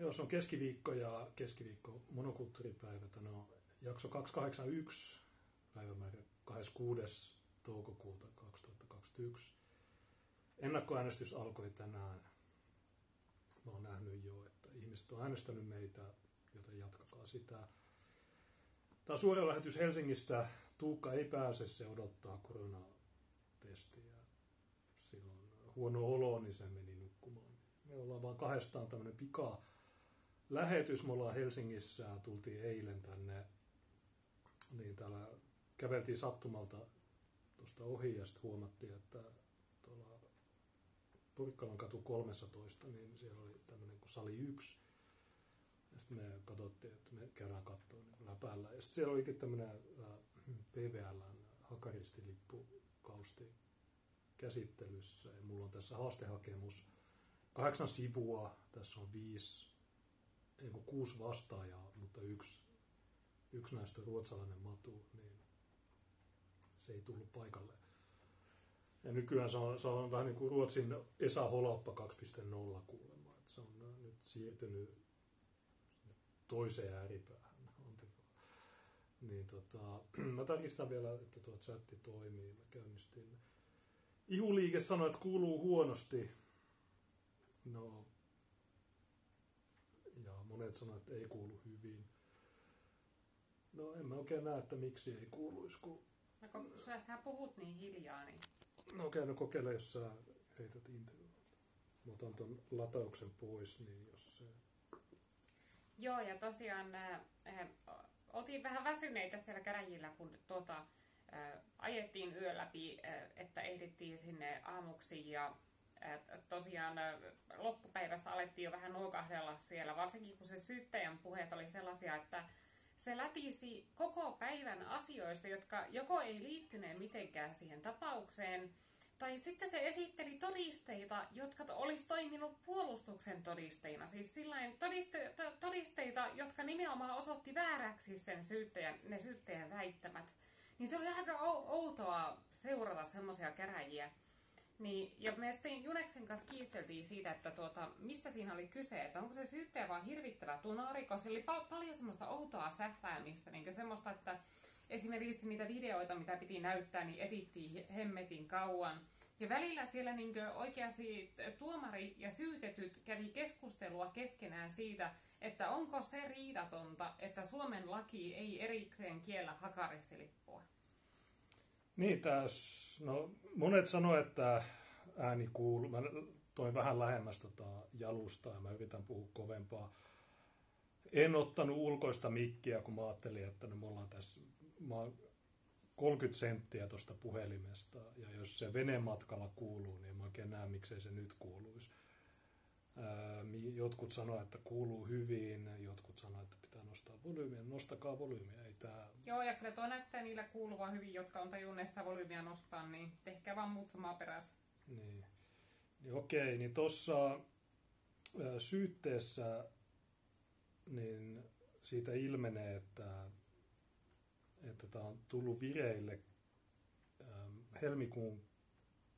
Joo, se on keskiviikko ja keskiviikko monokulttuuripäivä. No, jakso 281, päivämäärä 26. toukokuuta 2021. Ennakkoäänestys alkoi tänään. Mä oon nähnyt jo, että ihmiset on äänestänyt meitä, joten jatkakaa sitä. Tämä on suora lähetys Helsingistä. Tuukka ei pääse, se odottaa koronatestiä. Silloin huono olo, niin se meni nukkumaan. Me ollaan vaan kahdestaan tämmöinen pika lähetys. Me ollaan Helsingissä, tultiin eilen tänne, niin täällä käveltiin sattumalta tuosta ohi ja sitten huomattiin, että tuolla Purkkalan katu 13, niin siellä oli tämmöinen kuin sali 1. Ja sitten me katsottiin, että me käydään katsoa niin läpäällä. Ja sitten siellä olikin tämmöinen PVLn hakaristilippu-kausti käsittelyssä. Ja mulla on tässä haastehakemus kahdeksan sivua. Tässä on viisi, ei kuusi vastaajaa, mutta yksi, yksi näistä ruotsalainen matu, niin se ei tullut paikalle. Ja nykyään se on, se on vähän niin kuin Ruotsin Esa Holoppa 2.0 kuulemma. Että se on nyt siirtynyt toiseen ääripäähän. Niin tota, mä tarkistan vielä, että tuo chatti toimii. Mä käynnistin. Ihuliike sanoi, että kuuluu huonosti. No, monet sanoivat, että ei kuulu hyvin. No en mä oikein näe, että miksi ei kuuluisi, kun... No kun sä, sä puhut niin hiljaa, niin... No okei, okay, no kokeile, jos sä heität internet. Mä otan ton latauksen pois, niin jos se... Joo, ja tosiaan äh, äh, oltiin vähän väsyneitä siellä käräjillä, kun tuota, äh, ajettiin yö läpi, äh, että ehdittiin sinne aamuksi ja äh, tosiaan loppupäivästä alettiin jo vähän nuokahdella siellä, varsinkin kun se syyttäjän puheet oli sellaisia, että se lätisi koko päivän asioista, jotka joko ei liittyneet mitenkään siihen tapaukseen, tai sitten se esitteli todisteita, jotka olisi toiminut puolustuksen todisteina. Siis sillain todiste, todisteita, jotka nimenomaan osoitti vääräksi sen syyttäjän, ne syyttäjän väittämät. Niin se oli aika outoa seurata semmoisia käräjiä. Niin, ja me sitten Juneksen kanssa kiisteltiin siitä, että tuota, mistä siinä oli kyse, että onko se syyttäjä vaan hirvittävä tunari, koska oli pal- paljon semmoista outoa sähläämistä, niin semmoista, että esimerkiksi niitä videoita, mitä piti näyttää, niin etittiin hemmetin kauan. Ja välillä siellä niin oikeasti tuomari ja syytetyt kävi keskustelua keskenään siitä, että onko se riidatonta, että Suomen laki ei erikseen kiellä hakarisilippua. Niin, täs, no, monet sanoivat, että ääni kuuluu. Mä toin vähän lähemmäs tota jalusta ja mä yritän puhua kovempaa. En ottanut ulkoista mikkiä, kun mä ajattelin, että no, me ollaan tässä, mä oon 30 senttiä tuosta puhelimesta, ja jos se venematkalla kuuluu, niin mä oikein näe, miksei se nyt kuuluisi. Jotkut sanoivat, että kuuluu hyvin, jotkut sanoivat, että pitää nostaa volyymiä. Nostakaa volyymiä, ei tää... Joo, ja kyllä tuo näyttää niillä kuuluva hyvin, jotka on tajunneet sitä volyymiä nostaa, niin tehkää vaan muut samaa perässä. Niin. niin okei, niin tuossa syytteessä niin siitä ilmenee, että että tämä on tullut vireille helmikuun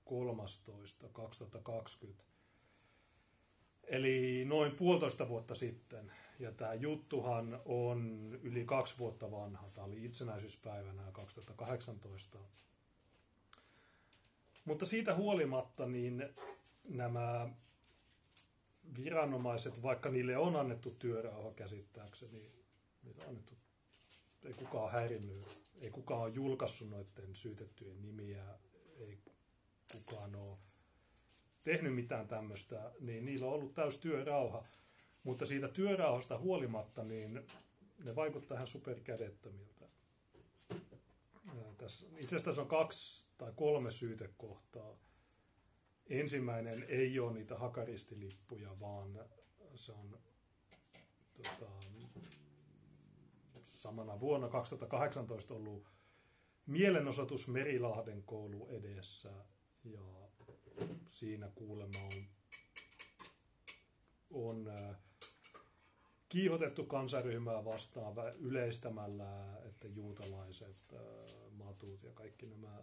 13. 2020 Eli noin puolitoista vuotta sitten. Ja tämä juttuhan on yli kaksi vuotta vanha. Tämä oli itsenäisyyspäivänä 2018. Mutta siitä huolimatta niin nämä viranomaiset, vaikka niille on annettu työrauha käsittääkseni, niille on annettu, ei kukaan häirinnyt, ei kukaan ole julkaissut noiden syytettyjen nimiä, ei kukaan ole tehnyt mitään tämmöistä, niin niillä on ollut täys työrauha. Mutta siitä työrauhasta huolimatta, niin ne vaikuttaa ihan superkädettömiltä. Tässä, itse asiassa tässä on kaksi tai kolme syytekohtaa. Ensimmäinen ei ole niitä hakaristilippuja, vaan se on tota, samana vuonna 2018 ollut mielenosoitus Merilahden koulu edessä ja siinä kuulemma on, on äh, kiihotettu kansaryhmää vastaan yleistämällä, että juutalaiset, äh, matut ja kaikki nämä,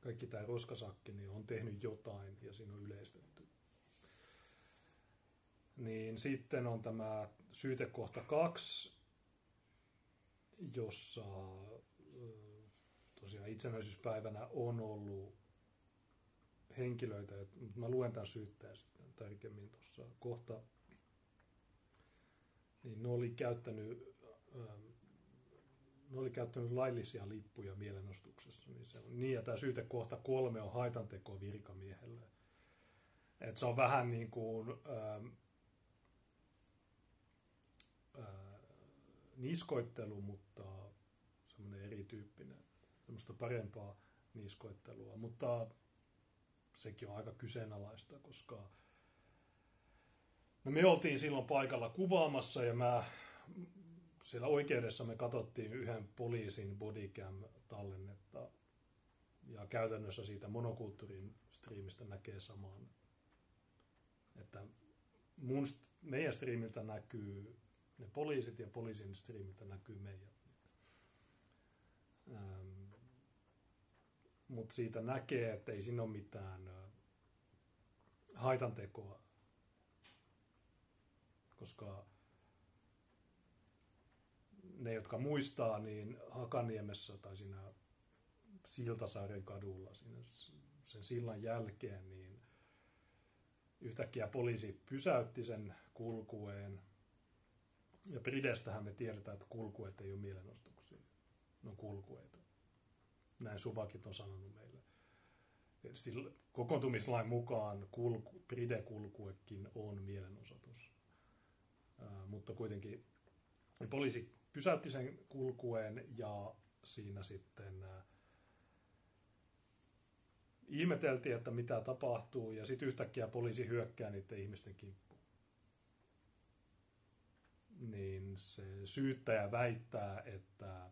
kaikki tämä roskasakki niin on tehnyt jotain ja siinä on yleistetty. Niin sitten on tämä syytekohta kaksi, jossa tosiaan itsenäisyyspäivänä on ollut henkilöitä, mutta mä luen tämän syyttäjän sitten tarkemmin tuossa kohta, niin ne oli käyttänyt, ne oli käyttänyt laillisia lippuja mielenostuksessa. Niin, se on, niin ja tämä syytekohta kolme on haitanteko virkamiehelle. Et se on vähän niin kuin, ähm, äh, niskoittelu, mutta semmoinen erityyppinen, semmoista parempaa niskoittelua. Mutta sekin on aika kyseenalaista, koska no me oltiin silloin paikalla kuvaamassa ja mä siellä oikeudessa me katsottiin yhden poliisin bodycam-tallennetta ja käytännössä siitä monokulttuurin striimistä näkee saman. Että mun, meidän striimiltä näkyy ne poliisit ja poliisin striimiltä näkyy meidät. Ähm, mutta siitä näkee, että ei siinä ole mitään haitantekoa, koska ne, jotka muistaa, niin Hakaniemessä tai siinä Siltasaaren kadulla, siinä sen sillan jälkeen, niin yhtäkkiä poliisi pysäytti sen kulkueen. Ja Pridestähän me tiedetään, että kulkueet ei ole mielenostuksia. Ne on kulkueita. Näin Suvakit on sanonut meille. Kokoontumislain mukaan kulku, Pride-kulkuekin on mielenosoitus. Ää, mutta kuitenkin poliisi pysäytti sen kulkueen ja siinä sitten ää, ihmeteltiin, että mitä tapahtuu ja sitten yhtäkkiä poliisi hyökkää niiden ihmisten kimppuun. Niin se syyttäjä väittää, että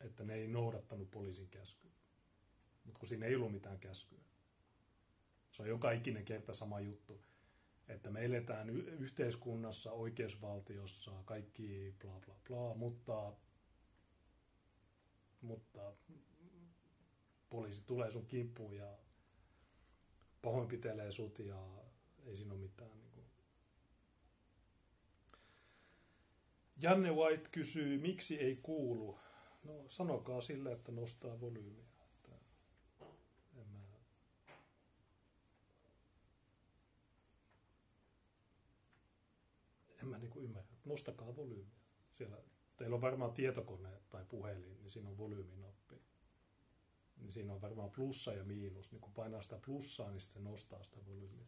että ne ei noudattanut poliisin käskyä. Mutta kun siinä ei ollut mitään käskyä. Se on joka ikinen kerta sama juttu. Että me eletään yhteiskunnassa, oikeusvaltiossa, kaikki bla bla bla, mutta, mutta poliisi tulee sun kimppuun ja pahoinpitelee sut ja ei siinä ole mitään. Niin kuin. Janne White kysyy, miksi ei kuulu No sanokaa sille, että nostaa volyymiä. Että en mä... En mä niinku ymmärrä. Nostakaa volyymiä. Siellä, teillä on varmaan tietokone tai puhelin, niin siinä on volyyminappi. Niin siinä on varmaan plussa ja miinus. Niin kun painaa sitä plussaa, niin se nostaa sitä volyymiä.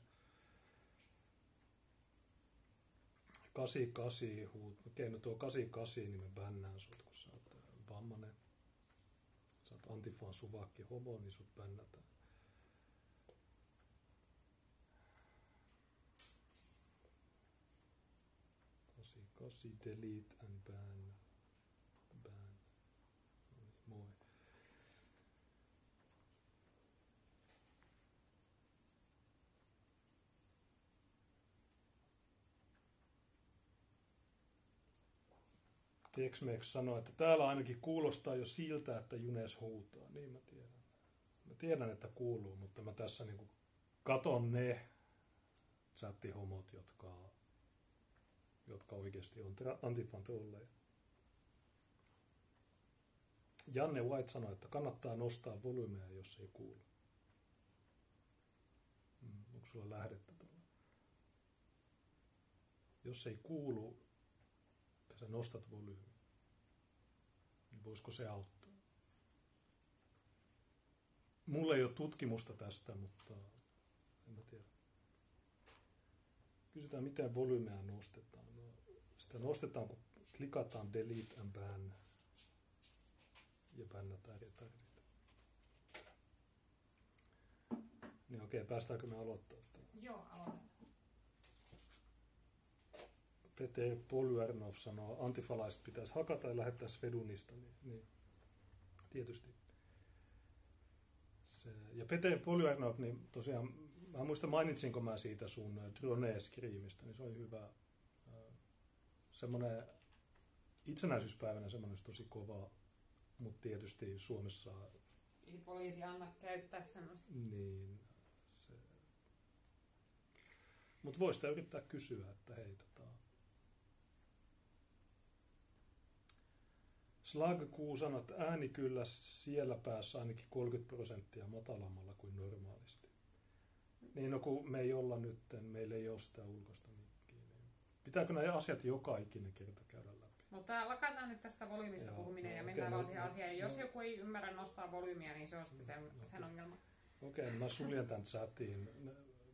88 huut. Okei, no tuo 88, niin me bännään sut, vammanen. Sä oot antifaan suvakki homo, niin sut bännätään. Kasi, kasi, delete and. Ban. Moi. Tex-Mex sanoi, että täällä ainakin kuulostaa jo siltä, että Junes huutaa. Niin mä tiedän. Mä tiedän, että kuuluu, mutta mä tässä niinku katon ne chattihomot, jotka, jotka oikeasti on antifan tulleja. Janne White sanoi, että kannattaa nostaa volyymeja, jos ei kuulu. Hmm, onko sulla lähdettä tuolla? Jos ei kuulu, sä nostat volyymi, niin voisiko se auttaa? Mulla ei ole tutkimusta tästä, mutta en mä tiedä. Kysytään, miten volyymeä nostetaan. No, sitä nostetaan, kun klikataan delete and ban ja bännätään retardit. Niin okei, päästäänkö me aloittaa? Joo, aloitetaan. Peter Polyarnov sanoo, antifalaiset pitäisi hakata ja lähettää Svedunista, niin, niin tietysti. Se, ja Peter Polyarnov, niin tosiaan, mä muistan mainitsinko mä siitä sun drone-skriimistä, niin se oli hyvä. Semmoinen itsenäisyyspäivänä semmoinen tosi kova, mutta tietysti Suomessa... Ei poliisi anna käyttää semmoista. Niin, se, Mutta voi sitä yrittää kysyä, että hei, tota... Slagkuu sanoo, että ääni kyllä siellä päässä ainakin 30 prosenttia matalammalla kuin normaalisti. Niin no kun me ei olla nyt, meillä ei ole sitä ulkoista mikkiä. Niin pitääkö nämä asiat joka ikinen kerta käydä läpi? Mutta lakataan nyt tästä volyymista Joo, puhuminen ja mennään no, vaan siihen no, asiaan. Jos no. joku ei ymmärrä nostaa volyymiä, niin se on sitten sen, No, sen ongelma. Okei, okay, mä suljen tämän chatin.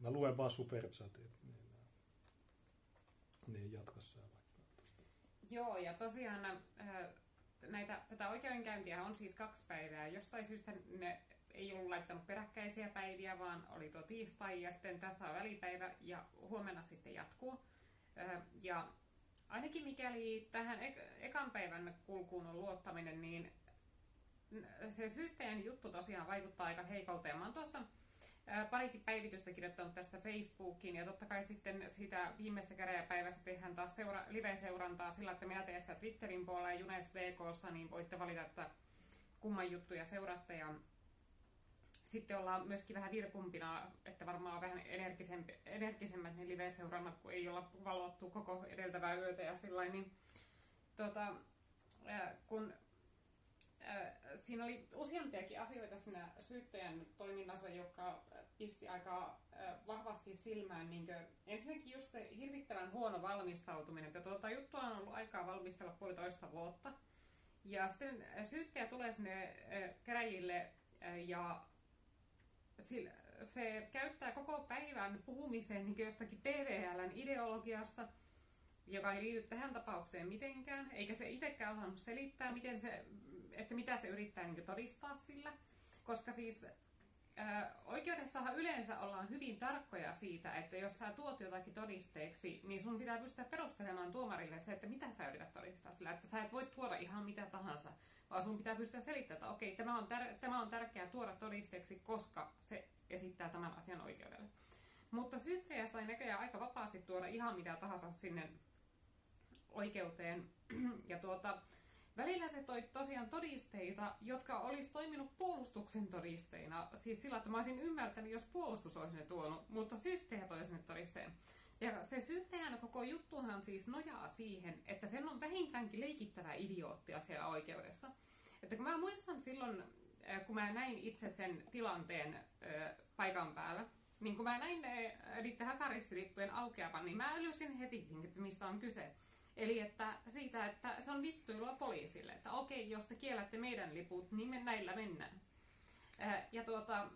Mä luen vaan superchatit. Niin, niin jatka sä vaikka. Joo, ja tosiaan äh, näitä, tätä oikeudenkäyntiä on siis kaksi päivää. Jostain syystä ne ei ollut laittanut peräkkäisiä päiviä, vaan oli tuo tiistai ja sitten tässä on välipäivä ja huomenna sitten jatkuu. Ja ainakin mikäli tähän ek- ekan päivän kulkuun on luottaminen, niin se syyttäjän juttu tosiaan vaikuttaa aika heikolta. Ja mä oon tuossa parikin päivitystä kirjoittanut tästä Facebookiin ja totta kai sitten sitä viimeistä käräjäpäivästä tehdään taas seura- live-seurantaa sillä, että minä teen sitä Twitterin puolella ja Junes VKssa, niin voitte valita, että kumman juttuja seuraatte. Ja sitten ollaan myöskin vähän virkumpina, että varmaan vähän energisemmät ne live-seurannat, kun ei olla valvottu koko edeltävää yötä ja sillä niin tota, kun siinä oli useampiakin asioita siinä syyttäjän toiminnassa, joka pisti aika vahvasti silmään. Niin ensinnäkin just se hirvittävän huono valmistautuminen, että tuota juttua on ollut aikaa valmistella puolitoista vuotta. Ja sitten syyttäjä tulee sinne käräjille ja se käyttää koko päivän puhumiseen niin jostakin PVLn ideologiasta, joka ei liity tähän tapaukseen mitenkään, eikä se itsekään osannut selittää, miten se, että mitä se yrittää niin todistaa sillä. Koska siis oikeudessahan yleensä ollaan hyvin tarkkoja siitä, että jos sä tuot jotakin todisteeksi, niin sun pitää pystyä perustelemaan tuomarille se, että mitä sä yrität todistaa sillä. Että sä et voi tuoda ihan mitä tahansa, vaan sun pitää pystyä selittämään, että okei, tämä on, tär- tämä on tärkeää tuoda todisteeksi, koska se esittää tämän asian oikeudelle. Mutta syyttäjä sai näköjään aika vapaasti tuoda ihan mitä tahansa sinne oikeuteen. Ja tuota, välillä se toi tosiaan todisteita, jotka olisi toiminut puolustuksen todisteina. Siis sillä, että mä olisin ymmärtänyt, jos puolustus olisi ne tuonut, mutta syyttäjä toi sinne todisteen. Ja se syyttäjän koko juttuhan siis nojaa siihen, että sen on vähintäänkin leikittävä idioottia siellä oikeudessa. Että kun mä muistan silloin, äh, kun mä näin itse sen tilanteen äh, paikan päällä, niin kun mä näin ne, niiden hakaristilippujen aukeavan, niin mä älysin heti, että mistä on kyse. Eli että siitä, että se on vittuilua poliisille, että okei, jos te kiellätte meidän liput, niin me näillä mennään. Ja tuota,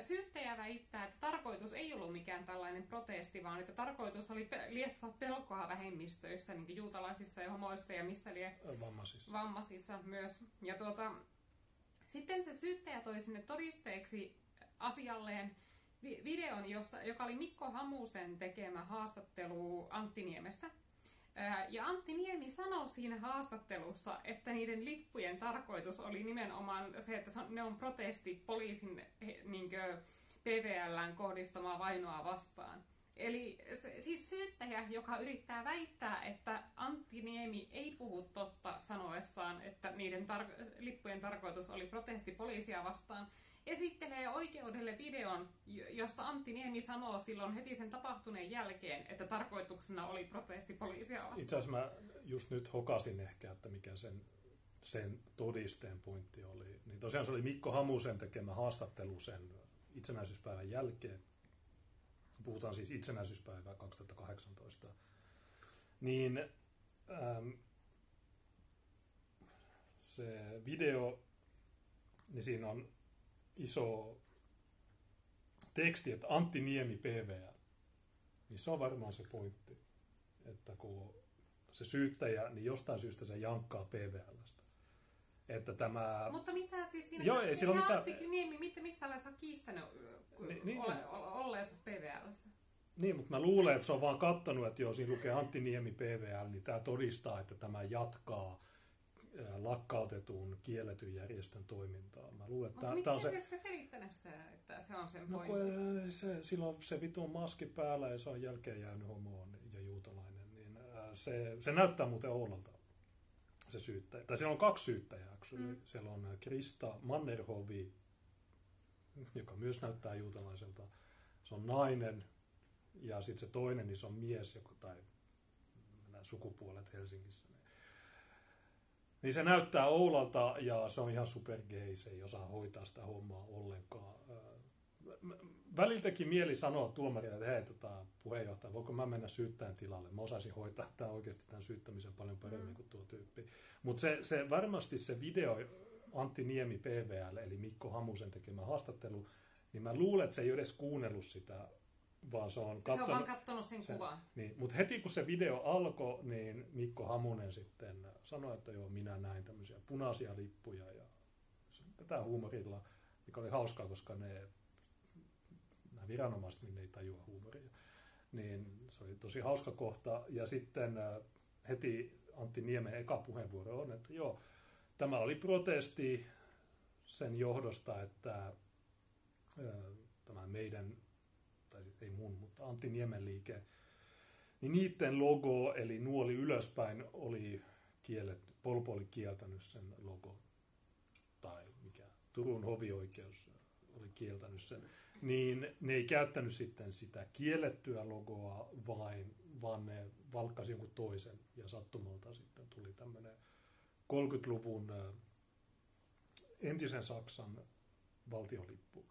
syyttäjä väittää, että tarkoitus ei ollut mikään tällainen protesti, vaan että tarkoitus oli lietsoa pelkoa vähemmistöissä, niin kuin juutalaisissa ja homoissa ja missä lie Vammaisissa. vammaisissa myös. Ja tuota, sitten se syyttäjä toi sinne todisteeksi asialleen vi- videon, jossa, joka oli Mikko Hamusen tekemä haastattelu Antti Niemestä. Ja Antti Niemi sanoi siinä haastattelussa, että niiden lippujen tarkoitus oli nimenomaan se, että ne on protesti poliisin niin PVLn kohdistamaa vainoa vastaan. Eli se, siis syyttäjä, joka yrittää väittää, että Antti Niemi ei puhu totta sanoessaan, että niiden tar- lippujen tarkoitus oli protesti poliisia vastaan, esittelee oikeudelle videon, jo- jossa Antti Niemi sanoo silloin heti sen tapahtuneen jälkeen, että tarkoituksena oli protesti poliisia vastaan. Itse asiassa mä just nyt hokasin ehkä, että mikä sen, sen todisteen pointti oli. Niin tosiaan se oli Mikko Hamusen tekemä haastattelu sen itsenäisyyspäivän jälkeen. Puhutaan siis itsenäisyyspäivää 2018. Niin ähm, se video, niin siinä on iso teksti, että Antti Niemi PVL. Niin se on varmaan se pointti, että kun se syyttäjä, niin jostain syystä se jankkaa PVLstä. Että tämä... Mutta mitä siis siinä... Joo, ei sillä ole mitään- Antti Niemi, mitä, missä vaiheessa on kiistänyt Niin, niin, niin. ole, olleensa PVLssä? Niin, mutta mä luulen, että se on vaan kattanut, että joo, siinä lukee Antti Niemi PVL, niin tämä todistaa, että tämä jatkaa lakkautetun kielletyn järjestön toimintaa. Mä luulen, että Mutta miksi se selittänyt sitä, että se on sen No pointti? se, silloin se vitun maski päällä ja se on jälkeen jäänyt homoon ja juutalainen, niin se, se näyttää muuten Oulalta se syyttäjä. Tai siellä on kaksi syyttäjää. Mm. Siellä on Krista Mannerhovi, joka myös näyttää juutalaiselta. Se on nainen Ja sitten se toinen, niin se on mies, joku, tai nämä sukupuolet Helsingissä. Niin, se näyttää Oulalta ja se on ihan supergay, se ei osaa hoitaa sitä hommaa ollenkaan. Väliltäkin mieli sanoa tuomarille, että hei tota, puheenjohtaja, voiko mä mennä syyttäjän tilalle? Mä osaisin hoitaa tämä oikeasti tämän syyttämisen paljon paremmin mm. kuin tuo tyyppi. Mutta se, se, varmasti se video Antti Niemi PVL, eli Mikko Hamusen tekemä haastattelu, niin mä luulen, että se ei edes kuunnellut sitä, vaan se on katsonut, se on vaan katsonut sen, sen kuvan. Niin, mutta heti kun se video alkoi, niin Mikko Hamunen sitten sanoi, että joo, minä näin tämmöisiä punaisia lippuja ja tätä huumorilla, mikä oli hauskaa, koska ne nämä viranomaiset niin ne ei tajua huumoria. Niin se oli tosi hauska kohta. Ja sitten äh, heti Antti Niemen eka puheenvuoro on, että joo, tämä oli protesti sen johdosta, että tämä meidän, ei mun, mutta Antti Niemen liike, niin niiden logo, eli nuoli ylöspäin, oli kielletty, Polpo oli kieltänyt sen logo, tai mikä, Turun hovioikeus oli kieltänyt sen, niin ne ei käyttänyt sitten sitä kiellettyä logoa vain, vaan ne valkkasi jonkun toisen, ja sattumalta sitten tuli tämmöinen 30-luvun entisen Saksan valtiolippu.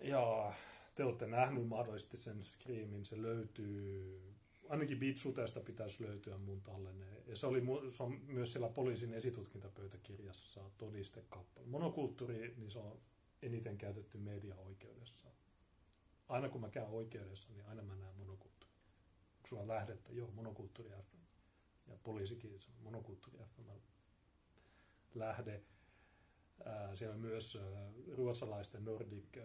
Ja te olette nähnyt mahdollisesti sen Screamin, se löytyy, ainakin Bitsutesta pitäisi löytyä mun tallenne. Ja se, oli, se on myös siellä poliisin esitutkintapöytäkirjassa todistekappale. Monokulttuuri, niin se on eniten käytetty media-oikeudessa. Aina kun mä käyn oikeudessa, niin aina mä näen monokulttuuri. Onko sulla lähdettä? Joo, monokulttuuri FM. Ja poliisikin, se on monokulttuuri FM lähde. siellä on myös ruotsalaisten Nordic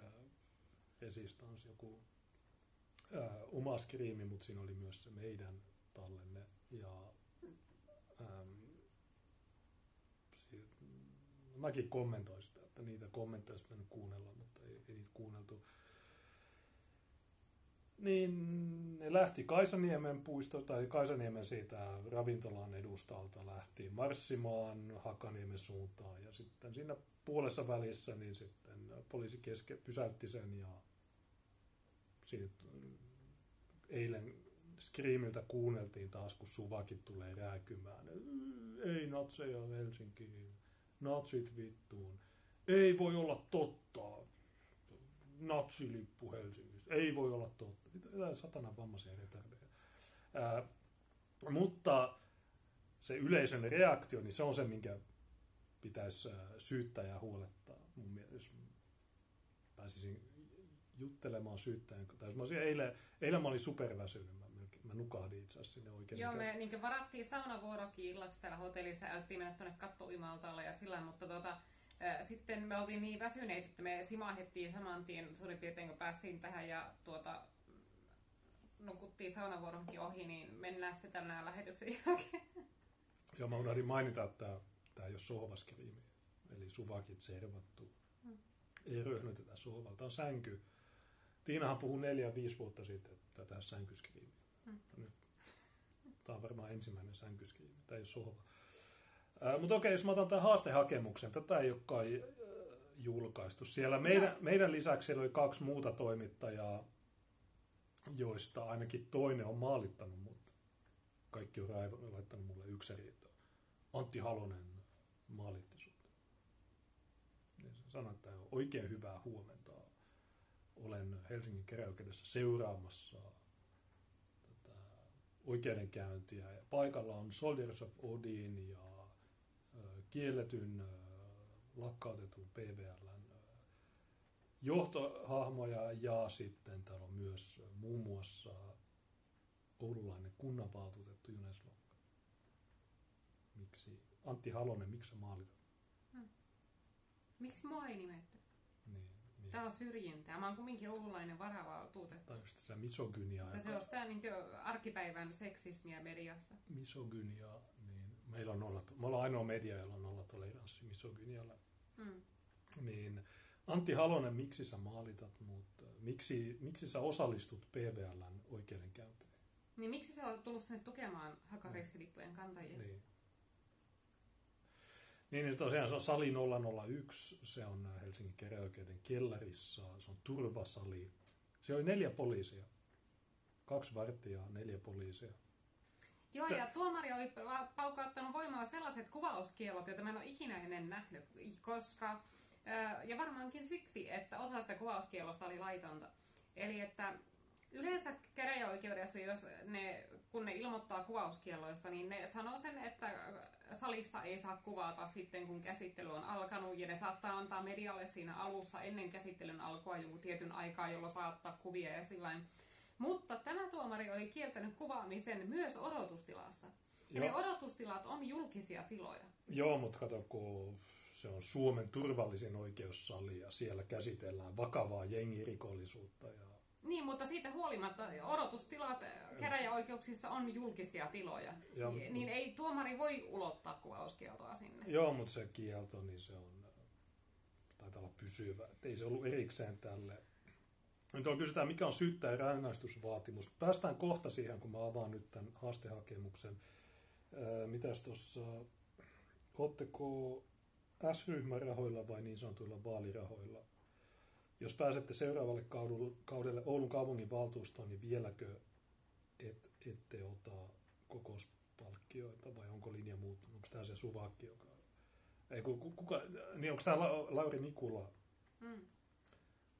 Resistance, joku oma skriimi, mutta siinä oli myös se meidän tallenne. Ja ähm, mäkin kommentoin sitä, että niitä kommentteja sitten nyt kuunnella, mutta ei, ei niitä kuunneltu. Niin ne lähti Kaisaniemen puisto, tai Kaisaniemen siitä ravintolan edustalta lähti marssimaan Hakaniemen suuntaan ja sitten siinä puolessa välissä niin sitten poliisi keske, pysäytti sen ja siitä eilen Screamiltä kuunneltiin taas, kun Suvakin tulee rääkymään. Ei natseja Helsinkiin, natsit vittuun. Ei voi olla totta. Natsilippu Helsingissä. Ei voi olla totta. Mitä satana vammaisia retardeja. Ää, mutta se yleisön reaktio, niin se on se, minkä pitäisi syyttää ja huolettaa mun mielestä. Pääsisin juttelemaan syyttäjän kanssa. Eilen, eilen mä olin superväsynyt, mä, mä nukahdin itse asiassa sinne oikein. Joo, me niin varattiin saunavuorokin illaksi täällä hotellissa ja mennä tuonne kattoimaltalle ja sillä, mutta tota, sitten me oltiin niin väsyneitä, että me simahettiin saman tien suurin piirtein, kun päästiin tähän ja tuota, nukuttiin saunavuoronkin ohi, niin mennään sitten tänään lähetyksen jälkeen. Joo, mä unohdin mainita, että tämä ei ole sohvaskriimi, eli suvakit servattu. Hmm. Ei röhnötetä sohvalta, on sänky. Tiinahan puhui neljä viisi vuotta sitten, että tämä sänkyskriimi. Hmm. Nyt, tämä on varmaan ensimmäinen sänkyskriimi, tämä ei ole sohva. Äh, mutta okei, jos mä otan tämän haastehakemuksen, tätä ei ole kai äh, julkaistu. Siellä meidän, meidän lisäksi siellä oli kaksi muuta toimittajaa, joista ainakin toinen on maalittanut mut. Kaikki on raivo, laittanut mulle yksäri. Antti Halonen maalitti sut. Niin sanoin, että on oikein hyvää huomenta. Olen Helsingin käräjäoikeudessa seuraamassa tätä oikeudenkäyntiä. Ja paikalla on Soldiers of Odin ja kielletyn lakkautetun PVLn johtohahmoja ja sitten täällä on myös muun muassa oululainen kunnanvaltuutettu Junes Lokka. Miksi, Antti Halonen, miksi sä maalitat? Hmm. Miksi mua ei? Niin, niin. Tämä on syrjintää. Mä oon kumminkin oululainen varavaltuutettu. Onko sitä misogyniaa? Tai se on sitä niin arkipäivän seksismiä mediassa. Misogyniaa, niin meillä on nollat, me ollaan ainoa media, jolla on nolla toleranssi misogynialle. Hmm. Niin, Antti Halonen, miksi sä maalitat mut? Miksi, miksi sä osallistut PVLn oikeudenkäyntiin? Niin miksi sä oot tullut sinne tukemaan hakaristilippujen kantajia? Niin. Niin, niin tosiaan se on sali 001, se on Helsingin käräjäoikeuden kellarissa, se on turvasali. Siellä oli neljä poliisia. Kaksi vartijaa, neljä poliisia. Joo, ja tuomari oli paukauttanut voimalla sellaiset kuvauskielot, joita mä en ole ikinä ennen nähnyt, koska, ja varmaankin siksi, että osa sitä kuvauskielosta oli laitonta. Eli että yleensä käräjäoikeudessa, jos ne, kun ne ilmoittaa kuvauskielloista, niin ne sanoo sen, että salissa ei saa kuvata sitten, kun käsittely on alkanut, ja ne saattaa antaa medialle siinä alussa ennen käsittelyn alkua joku tietyn aikaa, jolloin saattaa kuvia ja sillain. Mutta tämä tuomari oli kieltänyt kuvaamisen myös odotustilassa. Ja ne odotustilat on julkisia tiloja. Joo, mutta kato, kun se on Suomen turvallisin oikeussali ja siellä käsitellään vakavaa jengirikollisuutta ja niin, mutta siitä huolimatta odotustilat käräjäoikeuksissa on julkisia tiloja. Ja, niin ei tuomari voi ulottaa kuvauskieltoa sinne. Joo, mutta se kielto, niin se on, taitaa olla pysyvä. Et ei se ollut erikseen tälle. Nyt on kysytään, mikä on syyttäjän rangaistusvaatimus. Päästään kohta siihen, kun mä avaan nyt tämän haastehakemuksen. mitäs tuossa, ootteko S-ryhmän rahoilla vai niin sanotuilla vaalirahoilla jos pääsette seuraavalle kaudelle Oulun kaupungin valtuustoon, niin vieläkö et, ette ota kokouspalkkioita vai onko linja muuttunut? Onko tämä se Suvakki, joka... Ei, kuka, niin onko tämä Lauri Nikula? Mm.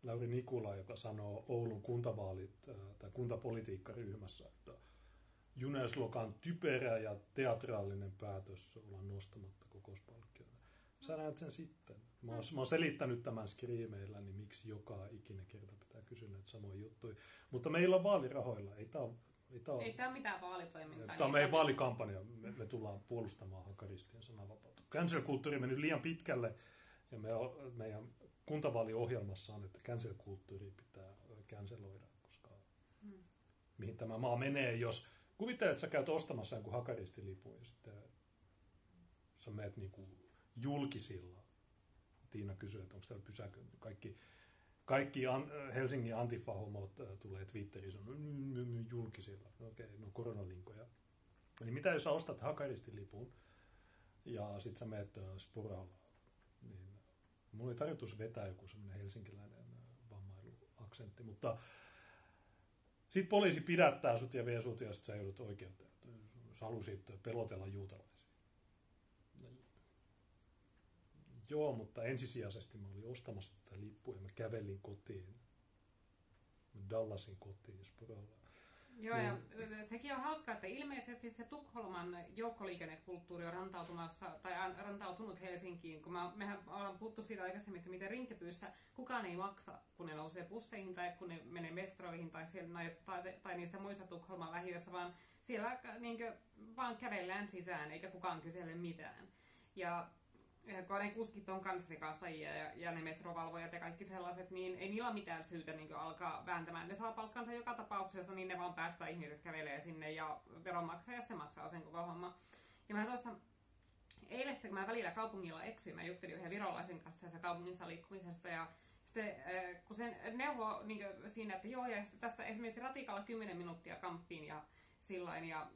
Lauri Nikula, joka sanoo Oulun kuntavaalit äh, tai kuntapolitiikkaryhmässä, että Juneslokan typerä ja teatraalinen päätös olla nostamatta kokouspalkkioita. Sä näet sen sitten. Mä oon, mä oon selittänyt tämän skriimeillä, niin miksi joka ikinen kerta pitää kysyä näitä samoja juttuja. Mutta meillä on vaalirahoilla. Ei tämä ei tämä ole, ei tämä ole mitään vaalitoimintaa. Tämä on niin meidän vaalikampanja. Me, me tullaan puolustamaan hakaristien sananvapautta. Cancel-kulttuuri meni liian pitkälle ja me, meidän kuntavaaliohjelmassa on, että cancel-kulttuuri pitää canceloida, koska hmm. mihin tämä maa menee, jos kuvittelet, että sä käyt ostamassa jonkun hakaristilipun ja sitten sä meet niinku julkisilla Tiina kysyi, että onko täällä pysäköinti. Kaikki, kaikki an, Helsingin antifa-homot äh, tulee mm, mm, julkisilla. No okei, okay, no koronalinkoja. Eli mitä jos ostat hakaristilipun ja sit sä meet äh, Sporalla, niin mulla oli tarjotus vetää joku semmoinen helsinkiläinen äh, vammailuaksentti, mutta sitten poliisi pidättää sut ja vie sut ja sit sä joudut oikeuteen. Sä halusit pelotella juutalaisia. Joo, mutta ensisijaisesti mä olin ostamassa tätä lippua ja mä kävelin kotiin. Dallasin kotiin Sporalla. Joo, niin. ja sekin on hauskaa, että ilmeisesti se Tukholman joukkoliikennekulttuuri on rantautumassa, tai rantautunut Helsinkiin, kun mä, mehän ollaan puhuttu siitä aikaisemmin, että miten Rinkepyyssä kukaan ei maksa, kun ne nousee busseihin tai kun ne menee metroihin tai, siellä, tai, tai niissä muissa Tukholman lähiöissä, vaan siellä niin kuin, vaan kävellään sisään eikä kukaan kysele mitään. Ja ne kuskit on kans rikastajia ja, ja ne metrovalvojat ja kaikki sellaiset, niin ei niillä mitään syytä niin alkaa vääntämään. Ne saa palkkansa joka tapauksessa, niin ne vaan päästä ihmiset kävelee sinne ja veronmaksaja se maksaa sen koko homma. Ja mä tuossa eilen kun mä välillä kaupungilla eksyin, mä juttelin yhden virolaisen kanssa tässä kaupungissa liikkumisesta ja sitten kun sen neuvo niin siinä, että joo, ja tästä esimerkiksi ratikalla 10 minuuttia kamppiin ja sillain, ja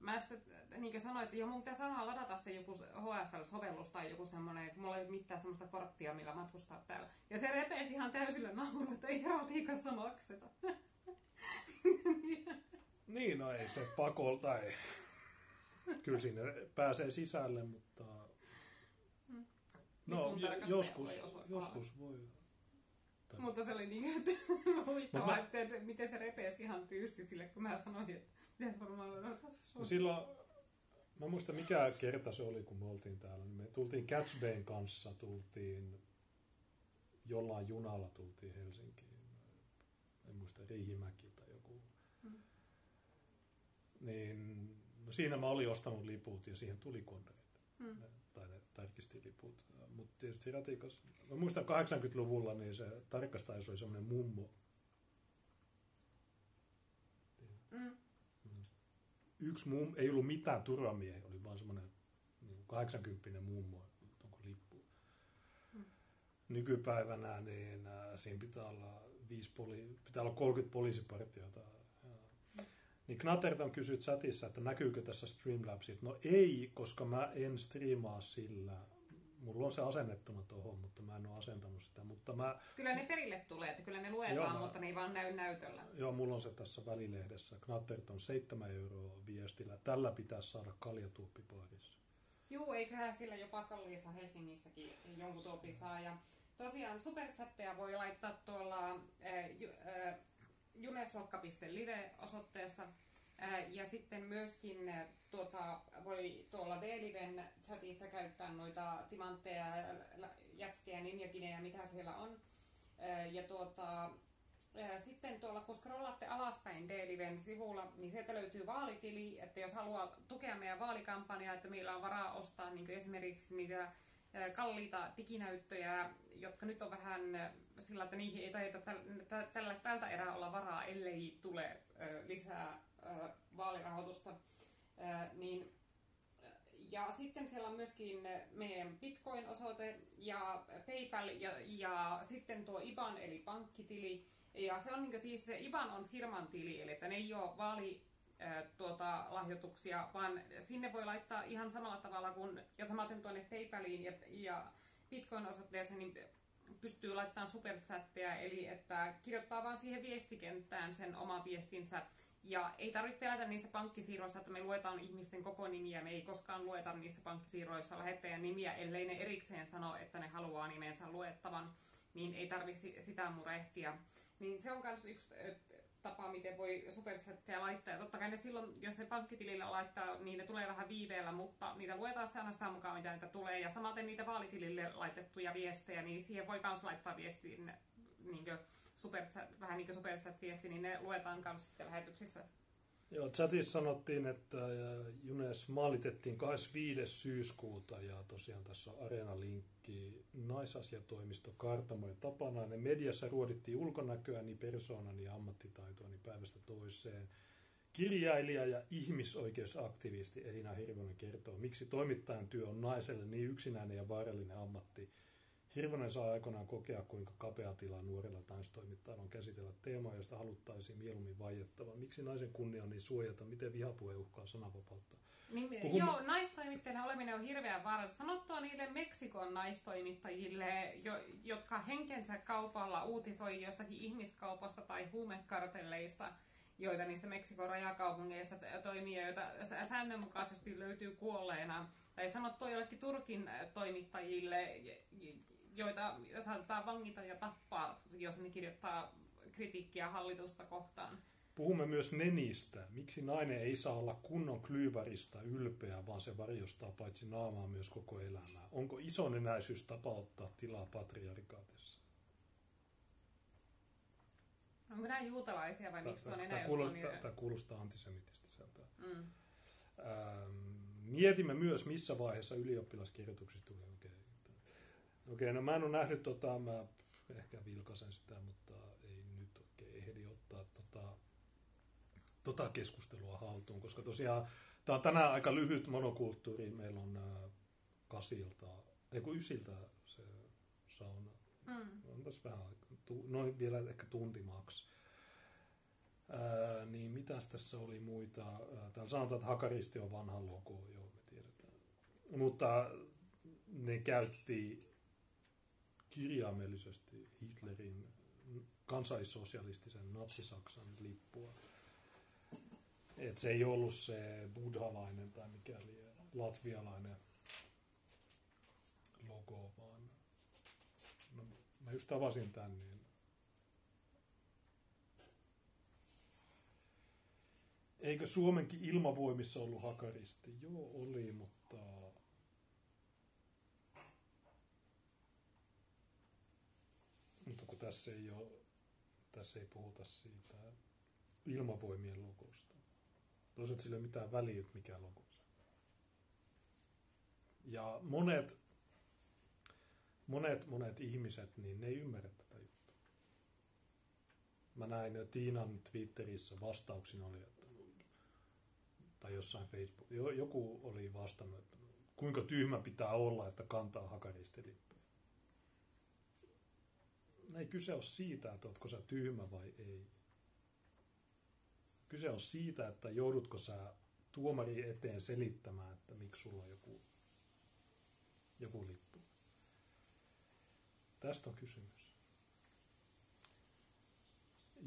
mä sitten niin sanoin, että joo, mun pitää sanoa ladata se joku HSL-sovellus tai joku semmoinen, että mulla ei ole mitään semmoista korttia, millä matkustaa täällä. Ja se repeesi ihan täysillä nauru, että ei erotiikassa makseta. niin, no ei se pakolta, ei. Kyllä sinne pääsee sisälle, mutta... Hmm. No, joskus, joskus voi. Mutta se oli niin, että huvittavaa, että, miten se repeesi ihan tyysti sille, kun mä sanoin, että pitäisi varmaan tässä no silloin, mä muista mikä kerta se oli, kun me oltiin täällä. Me tultiin Catch Bayn kanssa, tultiin jollain junalla tultiin Helsinkiin. En muista, Riihimäki tai joku. Hmm. Niin, no siinä mä olin ostanut liput ja siihen tuli kondeita. Hmm. Tai ne tarkisti liput. Mutta tietysti ratikas, mä muistan 80-luvulla, niin se tarkastaja oli semmoinen mummo. Mm yksi mum, ei ollut mitään turvamiehiä, oli vaan semmoinen niin 80 mummo, onko lippu. Hmm. Nykypäivänä niin äh, siinä pitää olla, viisi poli, pitää olla 30 poliisipartiota. Hmm. Niin Knaterton kysyy chatissa, että näkyykö tässä Streamlabsit. No ei, koska mä en striimaa sillä. Mulla on se asennettuna tuohon, mutta mä en ole asentanut sitä. Mutta mä... Kyllä ne perille tulee, että kyllä ne luetaan, joo, mutta ne ei vaan näy näytöllä. Joo, mulla on se tässä välilehdessä. Knatterton 7 euroa viestillä. Tällä pitäisi saada kaljatuoppipaarissa. Juu, eiköhän sillä jopa kalliissa Helsingissäkin jonkun tuopin saa. Ja tosiaan superchatteja voi laittaa tuolla äh, äh, juneslokka.live-osoitteessa. Ja sitten myöskin tuota, voi tuolla D-Liven chatissa käyttää noita timantteja, jätskejä, ninjakinejä, mitä siellä on. Ja tuota, sitten tuolla, kun scrollatte alaspäin D-Liven sivulla, niin sieltä löytyy vaalitili, että jos haluaa tukea meidän vaalikampanjaa, että meillä on varaa ostaa niin esimerkiksi niitä kalliita diginäyttöjä, jotka nyt on vähän sillä, että niihin ei taida tällä, tältä erää olla varaa, ellei tule lisää vaalirahoitusta. Niin ja sitten siellä on myöskin meidän Bitcoin-osoite ja PayPal ja, ja sitten tuo IBAN eli pankkitili. Ja se on niin siis se IBAN on firman tili, eli että ne ei ole vaali tuota, lahjoituksia, vaan sinne voi laittaa ihan samalla tavalla kuin, ja samaten tuonne PayPaliin ja, ja Bitcoin-osoitteeseen, niin pystyy laittamaan superchatteja, eli että kirjoittaa vaan siihen viestikenttään sen oman viestinsä, ja ei tarvitse pelätä niissä pankkisiirroissa, että me luetaan ihmisten koko nimiä. Me ei koskaan lueta niissä pankkisiirroissa lähettäjän nimiä, ellei ne erikseen sano, että ne haluaa nimensä luettavan. Niin ei tarvitse sitä murehtia. Niin se on myös yksi tapa, miten voi superchatteja laittaa. Ja totta kai ne silloin, jos ne pankkitilillä laittaa, niin ne tulee vähän viiveellä, mutta niitä luetaan se aina mukaan, mitä niitä tulee. Ja samaten niitä vaalitilille laitettuja viestejä, niin siihen voi myös laittaa viestin niin superchat, vähän niin kuin superchat-viesti, niin ne luetaan myös sitten lähetyksissä. Joo, chatissa sanottiin, että Junes maalitettiin 25. syyskuuta ja tosiaan tässä on Areena-linkki naisasiatoimisto Kartamo ja Tapanainen. Mediassa ruodittiin ulkonäköä, niin persoonan ja ammattitaitoa niin päivästä toiseen. Kirjailija ja ihmisoikeusaktivisti Elina Hirvonen kertoo, miksi toimittajan työ on naiselle niin yksinäinen ja vaarallinen ammatti – Hirvonen saa aikoinaan kokea, kuinka kapea tila nuorella tanssitoimittajalla on käsitellä teemaa, josta haluttaisiin mieluummin vaiettava. Miksi naisen kunnia on niin suojata? Miten vihapuhe uhkaa sananvapautta? Niin, Puhum... Joo, naistoimittajana oleminen on hirveän vaarallista. Sanottua niille Meksikon naistoimittajille, jo, jotka henkensä kaupalla uutisoi jostakin ihmiskaupasta tai huumekartelleista, joita niissä Meksikon rajakaupungeissa toimii, joita säännönmukaisesti löytyy kuolleena. Tai sanottua jollekin Turkin toimittajille, joita saatetaan vangita ja tappaa, jos ne kirjoittaa kritiikkiä hallitusta kohtaan. Puhumme myös nenistä. Miksi nainen ei saa olla kunnon klyyväristä ylpeä, vaan se varjostaa paitsi naamaa myös koko elämää? Onko isonenäisyys tapa ottaa tilaa patriarkaatissa? Onko nämä juutalaisia vai miksi tuon enää kuulostaa, tämä kuulostaa antisemitistiseltä. Mm. Ähm, mietimme myös, missä vaiheessa ylioppilaskirjoituksista Okei, no mä en ole nähnyt tota, mä ehkä vilkasen sitä, mutta ei nyt oikein ehdi ottaa tota, tota keskustelua haltuun, koska tosiaan tämä on tänään aika lyhyt monokulttuuri. Meillä on äh, kasilta, ei kun ysiltä se sauna. Mm. On tässä vähän noin vielä ehkä tunti maks. Ää, niin mitäs tässä oli muita? Ää, täällä sanotaan, että Hakaristi on vanha logo, joo me tiedetään. Mutta ne käytti kirjaimellisesti Hitlerin kansaissosialistisen natsisaksan lippua. Et se ei ollut se buddhalainen tai mikäli latvialainen logo, vaan no, mä just tavasin tän, niin Eikö Suomenkin ilmavoimissa ollut hakaristi? Joo, oli, mutta tässä ei, ole, tässä ei puhuta siitä ilmavoimien logosta. Toisaalta sillä ei ole mitään väliä, mikä logo se Ja monet, monet, monet ihmiset, niin ne ei ymmärrä tätä juttua. Mä näin Tiinan Twitterissä vastauksina oli, että tai jossain Facebook, joku oli vastannut, että kuinka tyhmä pitää olla, että kantaa hakaristeli ei kyse ole siitä, että oletko sä tyhmä vai ei. Kyse on siitä, että joudutko sä tuomari eteen selittämään, että miksi sulla on joku, joku lippu. Tästä on kysymys.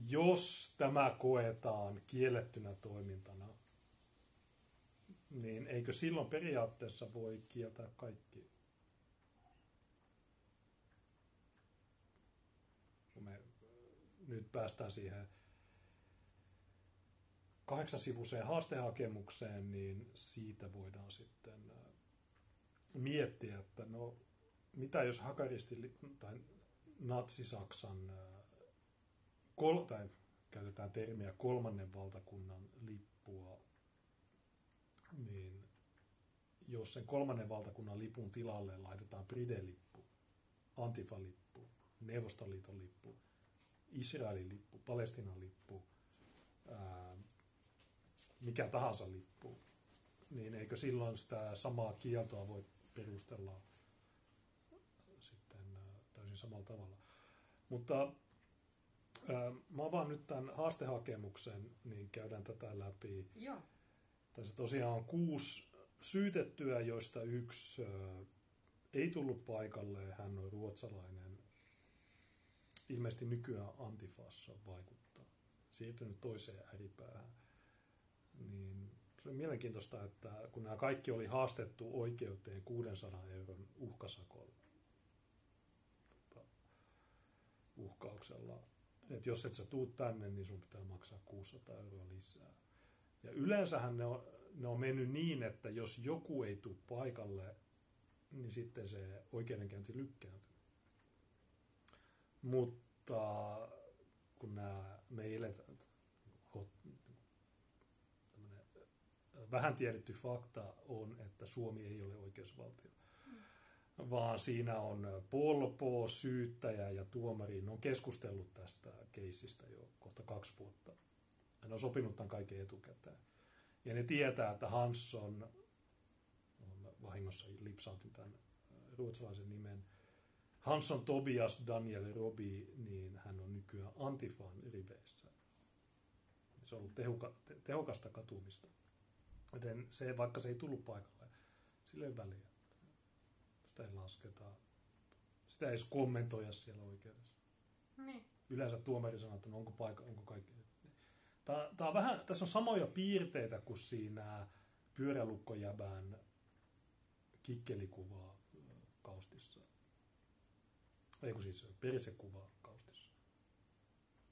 Jos tämä koetaan kiellettynä toimintana, niin eikö silloin periaatteessa voi kieltää kaikki nyt päästään siihen kahdeksasivuiseen haastehakemukseen, niin siitä voidaan sitten miettiä, että no mitä jos hakaristi tai natsi-Saksan, kol, tai käytetään termiä kolmannen valtakunnan lippua, niin jos sen kolmannen valtakunnan lipun tilalle laitetaan Pride-lippu, Antifa-lippu, Neuvostoliiton lippu, Israelin lippu, Palestinan lippu, ää, mikä tahansa lippu, niin eikö silloin sitä samaa kieltoa voi perustella sitten täysin samalla tavalla. Mutta ää, mä avaan nyt tämän haastehakemuksen, niin käydään tätä läpi. Joo. Tässä tosiaan on kuusi syytettyä, joista yksi ää, ei tullut paikalle. Hän on ruotsalainen. Ilmeisesti nykyään Antifassa vaikuttaa. Siirtynyt toiseen ääripäähän. Niin se oli mielenkiintoista, että kun nämä kaikki oli haastettu oikeuteen 600 euron uhkasakolla, uhkauksella, että jos et sä tuu tänne, niin sun pitää maksaa 600 euroa lisää. Ja yleensähän ne on, ne on mennyt niin, että jos joku ei tule paikalle, niin sitten se oikeudenkäynti lykkääntyy. Mutta kun nämä, me eletään, vähän tiedetty fakta on, että Suomi ei ole oikeusvaltio. Mm. Vaan siinä on polpo, syyttäjä ja tuomari. Ne on keskustellut tästä keisistä jo kohta kaksi vuotta. Ne on sopinut tämän kaiken etukäteen. Ja ne tietää, että Hansson, on vahingossa lipsautin tämän ruotsalaisen nimen, Hansson Tobias Daniel Robi, niin hän on nykyään Antifan riveissä. Se on ollut tehoka, tehokasta katumista. Joten se, vaikka se ei tullut paikalle, sillä ei väliä. Sitä ei lasketa. Sitä ei edes kommentoida siellä oikeudessa. Niin. Yleensä tuomari sanoo, että no onko, paikka, onko kaikki. Tää, tää on vähän, tässä on samoja piirteitä kuin siinä pyörälukkojäbän kikkelikuvaa kaustissa. Ei kun siis persekuvaa kaustissa.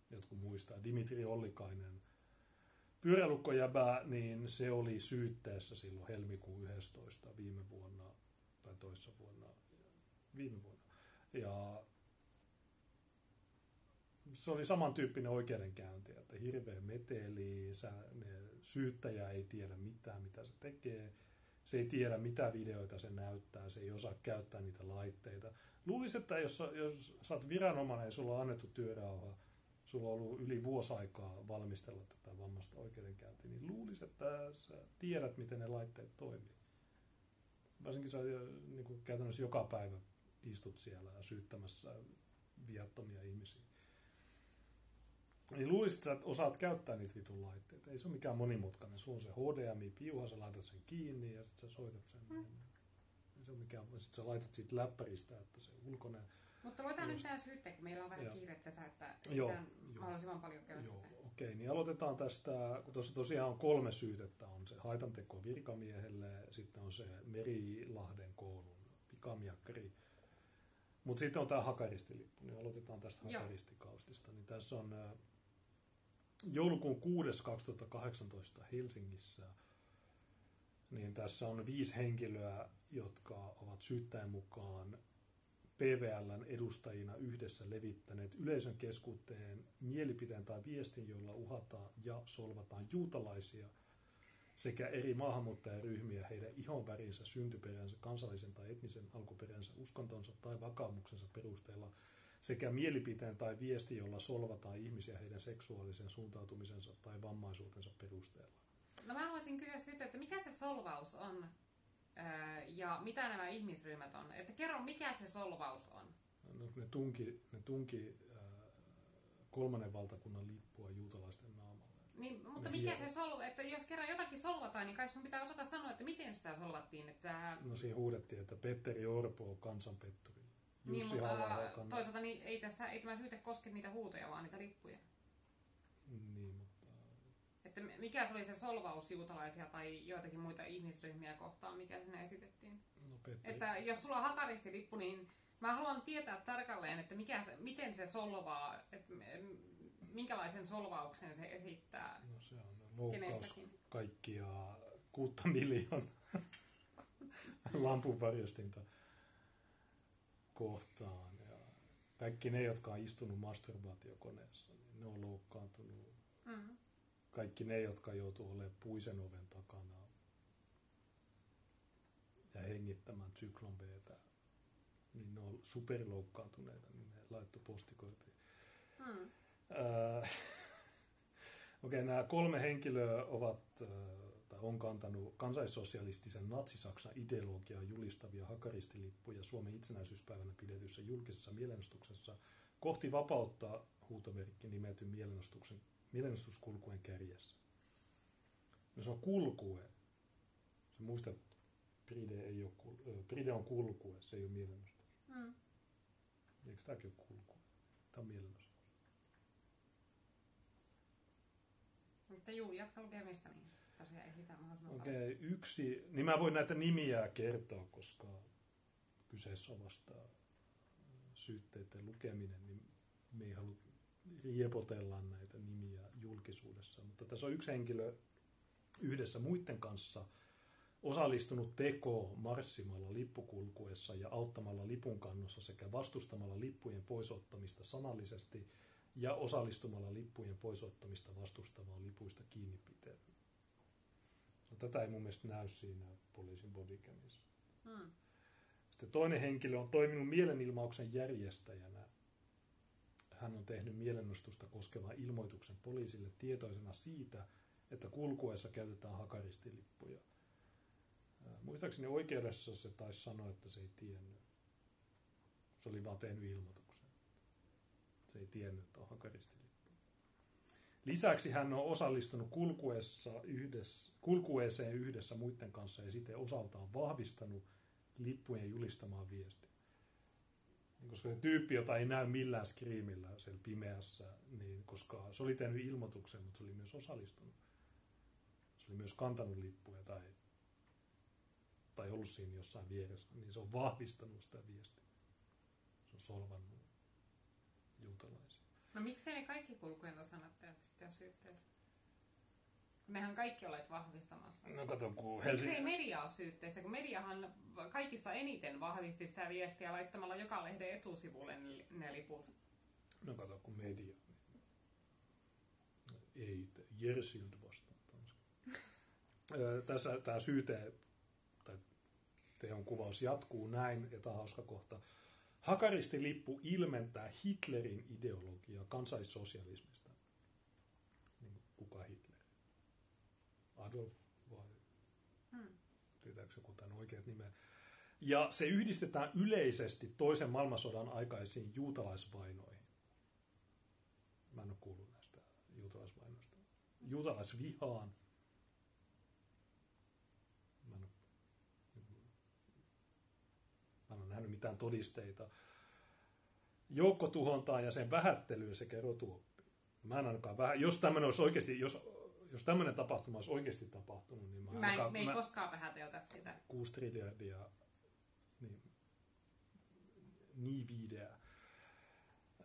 Jotkut muistaa. Dimitri Ollikainen pyörälukkojäbä, niin se oli syytteessä silloin helmikuun 11 viime vuonna tai toissa vuonna, viime vuonna. Ja se oli samantyyppinen oikeudenkäynti, että hirveä meteli, sä, ne, syyttäjä ei tiedä mitään, mitä se tekee, se ei tiedä, mitä videoita se näyttää, se ei osaa käyttää niitä laitteita. Luulisin, että jos, jos sä oot viranomainen ja sulla on annettu työrauha, sulla on ollut yli vuosi aikaa valmistella tätä vammasta oikeudenkäyntiä, niin luulisi, että sä tiedät, miten ne laitteet toimii. Varsinkin sä niin kuin käytännössä joka päivä istut siellä syyttämässä viattomia ihmisiä. Niin luulisit, että osaat käyttää niitä vitun laitteita. Ei se ole mikään monimutkainen. Sulla on se HDMI-piuha, sä laitat sen kiinni ja sitten sä soitat sen. Mm. Se on mikään, sitten sä laitat siitä läppäristä, että se ulkoinen mutta voidaan nyt tämä syyttää, kun meillä on vähän kiire tässä, että joo, mahdollisimman paljon käydä Joo, okei, okay, niin aloitetaan tästä, kun tuossa tosiaan on kolme syytettä, on se haitanteko virkamiehelle, sitten on se Merilahden koulun pikamiakkari, mutta sitten on tämä hakaristilippu, niin aloitetaan tästä hakaristikaustista. Niin tässä on joulukuun 6. 2018 Helsingissä, niin tässä on viisi henkilöä, jotka ovat syyttäjän mukaan PVLn edustajina yhdessä levittäneet yleisön keskuuteen mielipiteen tai viestin, jolla uhataan ja solvataan juutalaisia sekä eri maahanmuuttajaryhmiä heidän ihonvärinsä, syntyperänsä, kansallisen tai etnisen alkuperänsä, uskontonsa tai vakaumuksensa perusteella sekä mielipiteen tai viesti, jolla solvataan ihmisiä heidän seksuaalisen suuntautumisensa tai vammaisuutensa perusteella. No mä haluaisin kysyä sitten, että mikä se solvaus on? ja mitä nämä ihmisryhmät on. Että kerro, mikä se solvaus on. No, ne tunki, ne tunki kolmannen valtakunnan lippua juutalaisten naamalle. Niin, mutta ne mikä se solva, että jos kerran jotakin solvataan, niin kai sun pitää osata sanoa, että miten sitä solvattiin. Että... No siinä huudettiin, että Petteri Orpo on kansanpetturi. Jussi niin, mutta toisaalta niin ei, tässä, ei tämä syyte koske niitä huutoja, vaan niitä lippuja. Että mikä se oli se solvaus juutalaisia tai joitakin muita ihmisryhmiä kohtaan, mikä sinne esitettiin? no Petteri, Että jos sulla on hakaristilippu, niin mä haluan tietää tarkalleen, että mikä se, miten se solvaa, että minkälaisen solvauksen se esittää no se on loukkaus kaikkia kuutta miljoonaa lampunvarjostinta kohtaan. Ja kaikki ne, jotka on istunut masturbaatiokoneessa, niin ne on loukkaantunut. Mm. Kaikki ne, jotka joutuu olemaan puisen oven takana ja hengittämään syklon Btä, niin ne on superloukkaantuneita, niin ne laittoi postikoitiin. Mm. Ää, Okei, nämä kolme henkilöä ovat, ää, tai on kantanut kansaissosialistisen natsisaksan ideologiaa julistavia hakaristilippuja Suomen itsenäisyyspäivänä pidetyssä julkisessa mielenostuksessa kohti vapautta huutomerkki nimetyn mielenostuksen, mielenostuskulkuen kärjessä. No se on kulkue. Se muistat, Pride, ei ole, kul- Pride on kulkue, se ei ole mielenostus. Mm. Eikö tämäkin ole kulkue? Tämä on mielenostus. Mutta juu, jatka lukemista, niin tosiaan ehditään mahdollisimman. Okei, okay, yksi, niin mä voin näitä nimiä kertoa, koska kyseessä on vasta syytteiden lukeminen, niin me ei halua riepotella näitä nimiä julkisuudessa. Mutta tässä on yksi henkilö yhdessä muiden kanssa osallistunut teko marssimalla lippukulkuessa ja auttamalla lipun kannossa sekä vastustamalla lippujen poisottamista sanallisesti ja osallistumalla lippujen poisottamista vastustavaan lipuista kiinnipitelyyn. No, tätä ei mun mielestä näy siinä poliisin bodycamissa. Mm. Sitten toinen henkilö on toiminut mielenilmauksen järjestäjänä. Hän on tehnyt mielenostusta koskevan ilmoituksen poliisille tietoisena siitä, että kulkuessa käytetään hakaristilippuja. Muistaakseni oikeudessa se taisi sanoa, että se ei tiennyt. Se oli vaan tehnyt ilmoituksen. Se ei tiennyt, että on hakaristilippu. Lisäksi hän on osallistunut kulkuessa yhdessä, kulkueeseen yhdessä muiden kanssa ja siten osaltaan vahvistanut lippujen julistamaan viesti. Koska se tyyppi, jota ei näy millään skriimillä siellä pimeässä, niin koska se oli tehnyt ilmoituksen, mutta se oli myös osallistunut. Se oli myös kantanut lippuja tai, tai ollut siinä jossain vieressä, niin se on vahvistanut sitä viestiä. Se on solvannut juutalaisia. No miksei ne kaikki kulkujen osanottajat sitten syytteessä? Kun Nehän kaikki olet vahvistamassa. No kato, kun Miksei Helsingin... media ole syytteessä, kun mediahan kaikista eniten vahvisti sitä viestiä laittamalla joka lehden etusivulle ne, liput. No kato, kun media. Ei, Jersild vastaan Tanska. Ö, Tässä tämä syyte tai teon kuvaus jatkuu näin, ja tämä hauska kohta. Hakaristilippu ilmentää Hitlerin ideologiaa kansaissosialismista. Niin, kuka Hitler? Adolf vai Hmm. tietääkö joku tämän oikeat nimen. Ja se yhdistetään yleisesti toisen maailmansodan aikaisiin juutalaisvainoihin. Mä en ole kuullut näistä juutalaisvainoista. Juutalaisvihaan. Mä en ole, mä en ole nähnyt mitään todisteita. Joukkotuhontaan ja sen vähättelyyn sekä rotuoppiin. Mä en ainakaan vähän, jos tämmöinen olisi oikeasti, jos, jos tämmöinen tapahtuma olisi oikeasti tapahtunut, niin mä, Mä ainakaan, me ei mä, koskaan vähäteltä sitä. 6 triljardia niin, niiviideä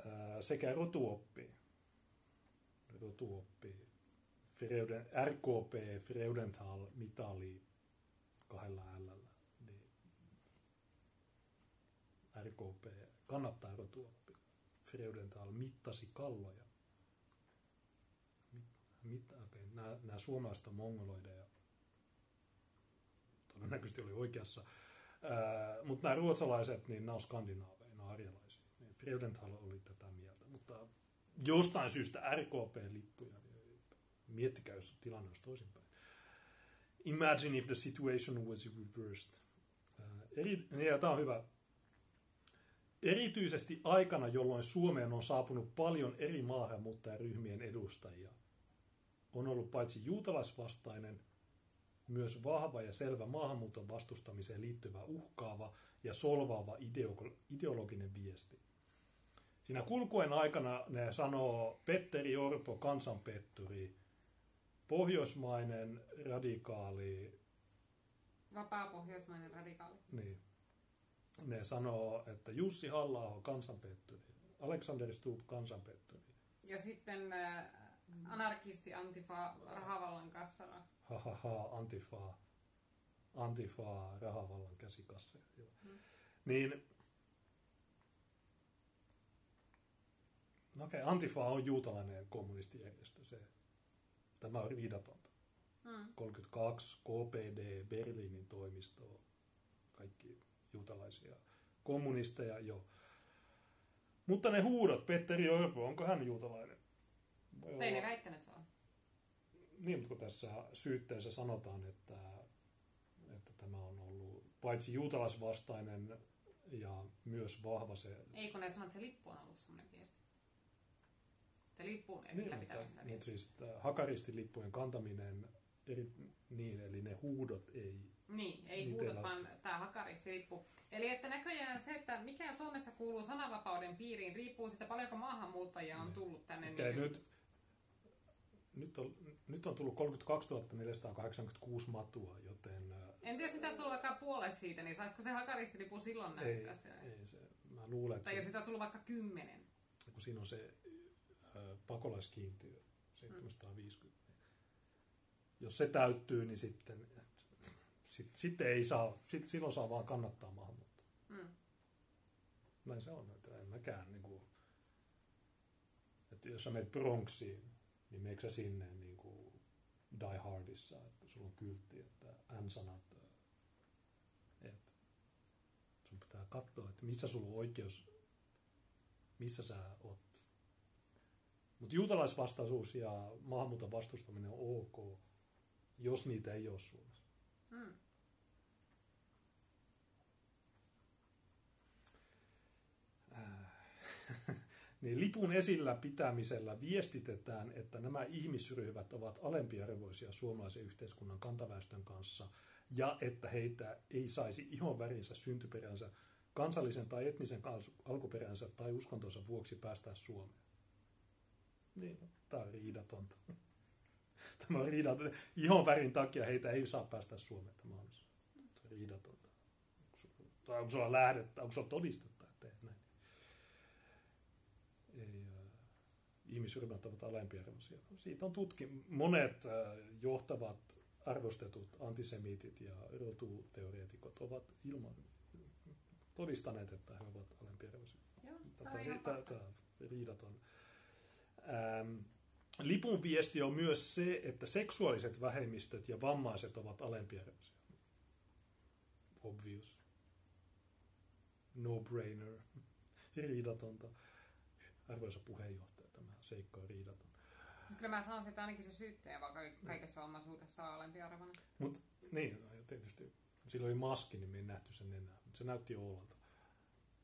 Ää, sekä rotuoppi. Rotuoppi. Freuden, RKP, Freudenthal, mitali kahdella L. Niin RKP kannattaa rotuoppi. Freudenthal mittasi kalloja. Mit. Nämä, nämä suomalaiset on mongoloideja todennäköisesti oli oikeassa. Mutta nämä ruotsalaiset, niin nämä on skandinaaveja, nämä arjalaisia. Niin Freudenthal oli tätä mieltä, mutta jostain syystä RKP-lippuja, niin miettikää, jos tilanne olisi toisinpäin. Imagine if the situation was reversed. Eri, ja tämä on hyvä. Erityisesti aikana, jolloin Suomeen on saapunut paljon eri maahanmuuttajaryhmien edustajia, on ollut paitsi juutalaisvastainen, myös vahva ja selvä maahanmuuton vastustamiseen liittyvä uhkaava ja solvaava ideo- ideologinen viesti. Siinä kulkuen aikana ne sanoo Petteri Orpo, kansanpetturi, pohjoismainen radikaali, Vapaa pohjoismainen radikaali. niin. Ne sanoo, että Jussi halla kansanpetturi, Alexander Stubb kansanpetturi. Ja sitten äh, anarkisti Antifa rahavallan kassara. Ha ha ha, antifaa, antifaa, rahavallan käsikasseja. Joo. Mm. Niin, no okei, okay, Antifa on juutalainen kommunistijärjestö. Se, tämä on riidatonta. Mm. 32, KPD, Berliinin toimisto, kaikki juutalaisia kommunisteja, joo. Mutta ne huudot, Petteri Orpo, onko hän juutalainen? Voi Ei ne väittänyt, että se on. Niin, mutta kun tässä syytteessä sanotaan, että, että tämä on ollut paitsi juutalaisvastainen ja myös vahva se... Ei kun ne sanoo, että se lippu on ollut semmoinen viesti. Se lippuun Niin, esillä mutta, mutta siis hakaristilippujen kantaminen, eri, niin, eli ne huudot ei... Niin, ei huudot, vaan tämä hakaristilippu. Eli että näköjään se, että mikä Suomessa kuuluu sananvapauden piiriin, riippuu siitä paljonko maahanmuuttajia on Niin. tullut tänne. Okei, niin- nyt, nyt, on, nyt on tullut 32 486 matua, joten En tiedä, jos sitä olisi tullut vaikka puolet siitä, niin saisiko se hakaristilippu silloin ei, näyttää se? ei se, mä luulen, että Tai jos se, sitä olisi tullut vaikka kymmenen. kun siinä on se ää, pakolaiskiintiö 750, niin jos se täyttyy, niin sitten, sit, sitten ei saa, sit, silloin saa vaan kannattaa maahanmuuttoa. Mm. Näin se on, että en mäkään niin kuin, että jos sä menet Bronxiin, niin meneekö sä sinne niin kuin Die Hardissa, että sulla on kyltti, että N-sanat, että sun pitää katsoa, että missä sulla on oikeus, missä sä oot. Mutta juutalaisvastaisuus ja maahanmuuton vastustaminen on ok, jos niitä ei ole Suomessa. Mm. Niin lipun esillä pitämisellä viestitetään, että nämä ihmisryhmät ovat alempiarvoisia suomalaisen yhteiskunnan kantaväestön kanssa ja että heitä ei saisi ihon värinsä, syntyperänsä, kansallisen tai etnisen al- alkuperänsä tai uskontonsa vuoksi päästä Suomeen. Niin, tämä on riidatonta. Tämä on riidatonta. Ihon värin takia heitä ei saa päästä Suomeen. Tämä on riidatonta. Onko sulla lähdettä, onko sulla todistetta, että teet näin? ei, äh, ihmisryhmät ovat alempiarvoisia. Siitä on tutki. Monet äh, johtavat arvostetut antisemiitit ja rotuteoreetikot ovat ilman todistaneet, että he ovat alempiarvoisia. Tämä riidaton. Ähm, lipun viesti on myös se, että seksuaaliset vähemmistöt ja vammaiset ovat alempiarvoisia. Obvious. No-brainer. Riidatonta. Arvoisa puheenjohtaja, tämä seikka on riidaton. Kyllä mä sanoisin, että ainakin se syyttäjä, vaikka kaikessa vammaisuudessa on alempiarvoinen. Mut, niin, no, tietysti sillä oli maski, niin me ei nähty sen enää. Mutta se näytti Oulalta.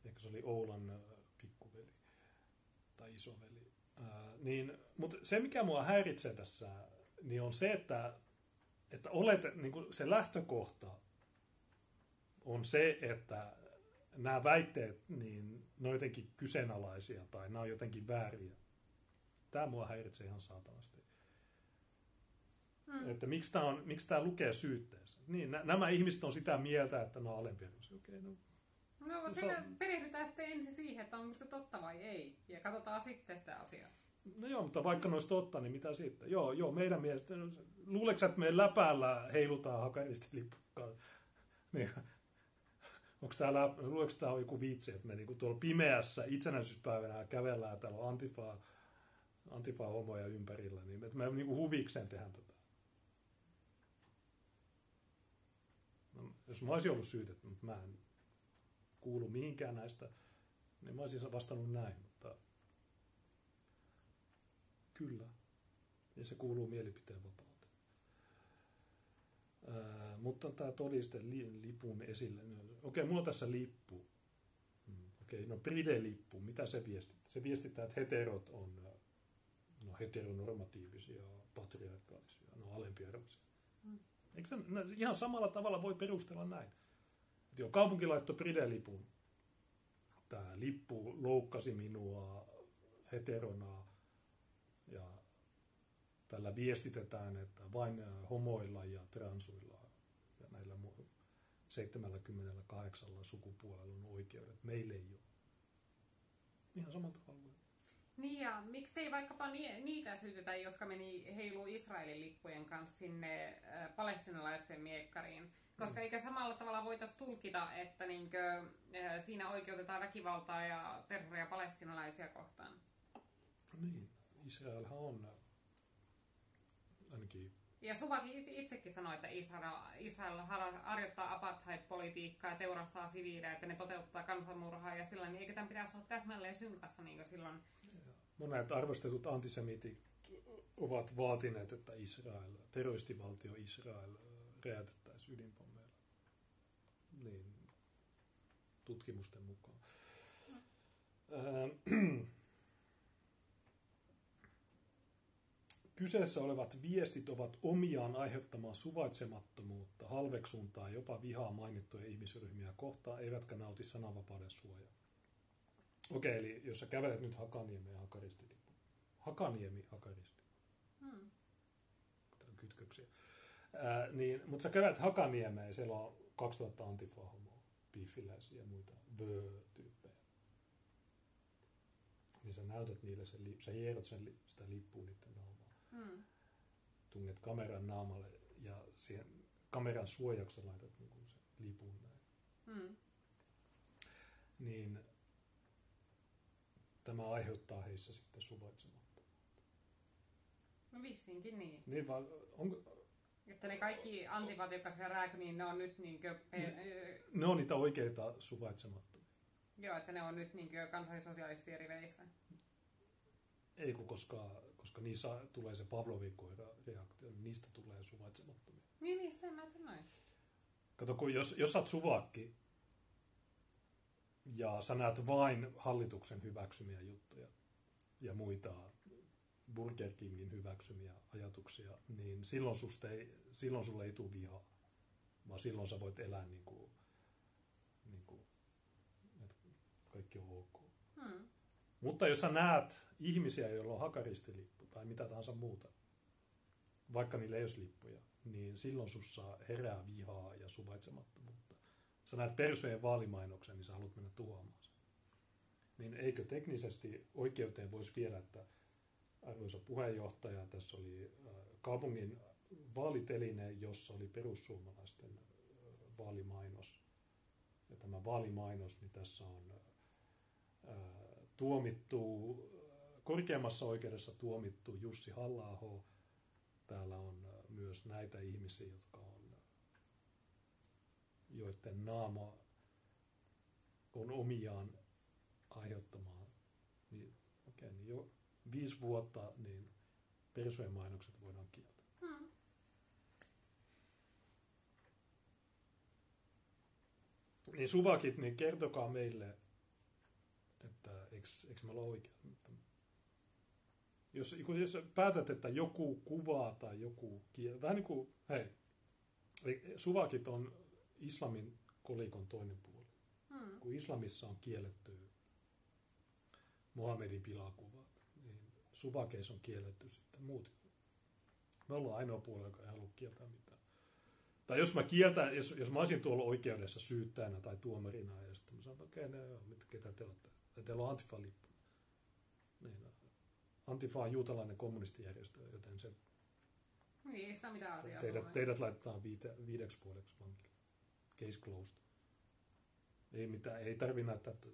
Ehkä se oli Oulan äh, pikkuveli tai isoveli. Äh, niin, mutta se, mikä mua häiritsee tässä, niin on se, että, että olet, niin kuin se lähtökohta on se, että nämä väitteet, niin ne on jotenkin kyseenalaisia tai nämä on jotenkin vääriä. Tämä mua häiritsee ihan saatanasti. Mm. Että miksi tämä, on, miksi tämä lukee syytteessä. Niin, nä, nämä ihmiset on sitä mieltä, että ne on alempiarvoisia. Okei, no, No, No, se on- perehdytään sitten ensin siihen, että onko se totta vai ei. Ja katsotaan sitten sitä asiaa. no joo, mutta vaikka ne olisi totta, niin mitä sitten? Joo, joo, meidän mielestä, no, luuleeko että me läpäällä heilutaan hakaristilippukaan? Niin, onko täällä, luuleeko tämä on joku vitsi, että me niinku tuolla pimeässä itsenäisyyspäivänä kävellään, täällä on antifa, antifa homoja ympärillä, niin että me niinku huvikseen tehdään tätä. No, jos mä olisin ollut syytetty, mutta mä en kuulu mihinkään näistä, niin mä olisin vastannut näin, mutta kyllä. Ja se kuuluu mielipiteen vapauteen. Mutta tämä todiste li, lipun esille. no, Okei, mulla on tässä lippu. Mm, Okei, no Pride-lippu, mitä se viestittää? Se viestittää, että heterot on heteronormatiivisia, patriarkaalisia, no alempiarvoisia. Mm. Eikö se, no, ihan samalla tavalla voi perustella näin? Että joo, kaupunki laittoi Pride-lipun tämä lippu loukkasi minua heterona ja tällä viestitetään, että vain homoilla ja transuilla ja näillä 78 sukupuolella on oikeudet. Meille ei ole. Ihan samalla tavalla. Niin ja miksei vaikkapa niitä syytetä, jotka meni heilu Israelin lippujen kanssa sinne äh, palestinalaisten miekkariin. Koska mm. eikä samalla tavalla voitaisiin tulkita, että niinkö, äh, siinä oikeutetaan väkivaltaa ja terroria palestinalaisia kohtaan. Niin, Israelhan on ainakin ja Suvaki itsekin sanoi, että Israel, Israel harjoittaa apartheid-politiikkaa ja teurastaa siviilejä, että ne toteuttaa kansanmurhaa ja sillä niin eikö tämän pitäisi olla täsmälleen synkassa niin silloin? Monet arvostetut antisemitit ovat vaatineet, että Israel, terroristivaltio Israel räjäytettäisiin ydinpommeilla. Niin, tutkimusten mukaan. Mm. Kyseessä olevat viestit ovat omiaan aiheuttamaan suvaitsemattomuutta, halveksuntaa jopa vihaa mainittuja ihmisryhmiä kohtaan, eivätkä nauti sananvapauden suojaa. Okei, eli jos sä kävelet nyt Hakaniemi ja Hakaristi, niin Hakaniemi, Hakaristi. Hmm. Tämä on kytköksiä. Ää, niin, mutta sä kävelet Hakaniemeen ja siellä on 2000 antifahomoa, piffiläisiä ja muita vö-tyyppejä. Niin sä näytät niille, sen, sä hierot sen, sitä lippua niiden Mm. Tunget kameran naamalle ja siihen kameran suojaksi laitat niin kuin se lipun näin. Mm. Niin tämä aiheuttaa heissä sitten suvaitsemattomuutta. No vissiinkin niin. Niin vaan, onko, että ne kaikki antipat, jotka siellä rääky, niin ne on nyt niinkö... Ne, ne on niitä oikeita suvaitsemattomia. Joo, että ne on nyt niinkö kansallisosialistien riveissä. Ei kun koska koska niissä tulee se Pavlovin reaktio, niin niistä tulee suvaitsemattomia. Niin, niin, sitä mä sanoin. Kato, kun jos, jos sä oot suvakki ja sä näet vain hallituksen hyväksymiä juttuja ja muita Burger Kingin hyväksymiä ajatuksia, niin silloin, susta ei, silloin sulle ei tule vihaa, vaan silloin sä voit elää niin kuin, niin kuin että kaikki on ok. Hmm. Mutta jos sä näet ihmisiä, joilla on hakaristilippu tai mitä tahansa muuta, vaikka niillä ei olisi lippuja, niin silloin sussa herää vihaa ja suvaitsemattomuutta. Sä näet persojen vaalimainoksen, niin sä haluat mennä tuhoamaan sen. Niin eikö teknisesti oikeuteen voisi viedä, että arvoisa puheenjohtaja, tässä oli äh, kaupungin vaaliteline, jossa oli perussuomalaisten äh, vaalimainos. Ja tämä vaalimainos, niin tässä on äh, tuomittu, korkeammassa oikeudessa tuomittu Jussi halla Täällä on myös näitä ihmisiä, jotka on, joiden naama on omiaan aiheuttamaan, niin, okay, niin jo viisi vuotta niin persojen mainokset voidaan kieltää. Hmm. Niin suvakit, niin kertokaa meille, eikö, eikö me olla oikein? Jos, jos päätät, että joku kuvaa tai joku kiel... Vähän niin kuin, hei, suvakit on islamin kolikon toinen puoli. Hmm. Kun islamissa on kielletty Mohamedin pilakuvat, niin suvakeissa on kielletty sitten muut. Me ollaan ainoa puolella, joka ei halua kieltää mitään. Tai jos mä kieltän, jos, jos mä olisin tuolla oikeudessa syyttäjänä tai tuomarina, ja sitten mä sanon, että okei, okay, no, ketä te olette? Ja teillä on Antifa-lippu. Niin, Antifa on juutalainen kommunistijärjestö, joten se... Niin, ei sitä mitään asiaa teidät, teidät laitetaan viite, viideksi vuodeksi vankille. Case closed. Ei mitään, ei tarvi näyttää, että,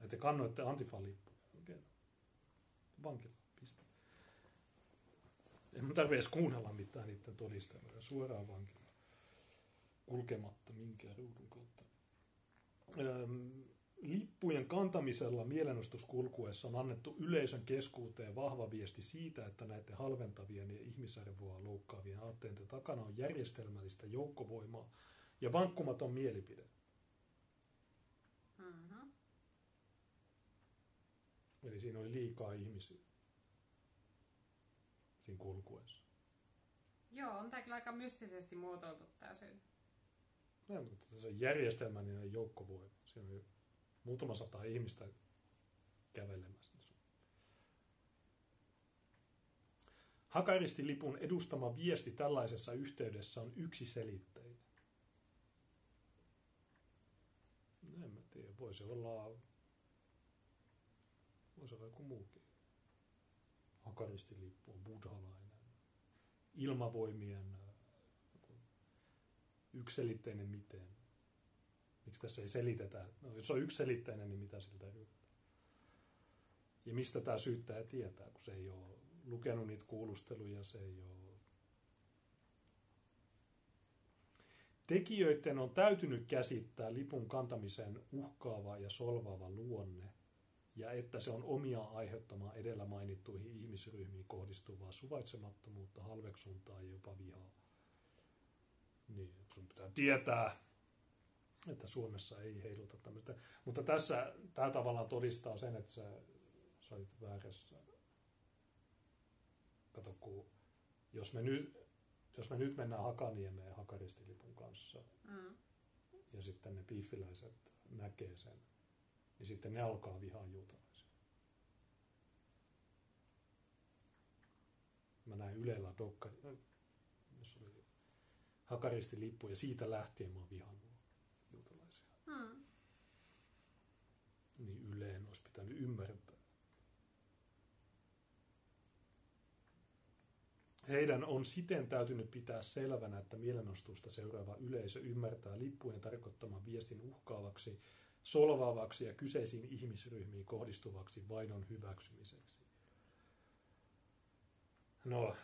että kannoitte Antifa-lippuja. Okei. Okay. Vankila, piste. En mun tarvitse edes kuunnella mitään niiden todisteluja. Suoraan vankila. Kulkematta minkään ruudun kautta. Öm, Lippujen kantamisella mielenostuskulkuessa on annettu yleisön keskuuteen vahva viesti siitä, että näiden halventavien ja ihmisarvoa loukkaavien aatteiden takana on järjestelmällistä joukkovoimaa ja vankkumaton mielipide. Mm-hmm. Eli siinä oli liikaa ihmisiä siinä kulkuessa. Joo, on tämä kyllä aika mystisesti muotoiltu tämä syy. No, mutta se on järjestelmällinen joukkovoima. Siinä on muutama sata ihmistä kävelemässä. Hakaristilipun edustama viesti tällaisessa yhteydessä on yksiselitteinen. No en mä tiedä, voisi olla, voisi olla joku muukin. Hakaristilippu on buddhalainen. Ilmavoimien yksiselitteinen miten. Miksi tässä ei selitetä? No, jos on yksiselitteinen, niin mitä siltä yritetään? Ja mistä tämä syyttäjä tietää, kun se ei ole lukenut niitä kuulusteluja, se ei ole Tekijöiden on täytynyt käsittää lipun kantamisen uhkaava ja solvaava luonne, ja että se on omia aiheuttamaan edellä mainittuihin ihmisryhmiin kohdistuvaa suvaitsemattomuutta, halveksuntaa ja jopa vihaa. Niin, sun pitää tietää, että Suomessa ei heiluta tämmöistä. Mutta tässä tämä tavallaan todistaa sen, että sä, sä olit väärässä. Kato, kun jos me nyt, jos me nyt mennään Hakaniemeen Hakaristilipun kanssa, mm. ja sitten ne piiffiläiset näkee sen, niin sitten ne alkaa vihaa juutalaisia. Mä näin Ylellä dokkari, jos oli Hakaristilippu, ja siitä lähtien mä oon vihannut juutalaisia. Mm. Niin Yleen olisi pitänyt ymmärtää. Heidän on siten täytynyt pitää selvänä, että mielenostusta seuraava yleisö ymmärtää lippujen tarkoittaman viestin uhkaavaksi, solvaavaksi ja kyseisiin ihmisryhmiin kohdistuvaksi vainon hyväksymiseksi. No,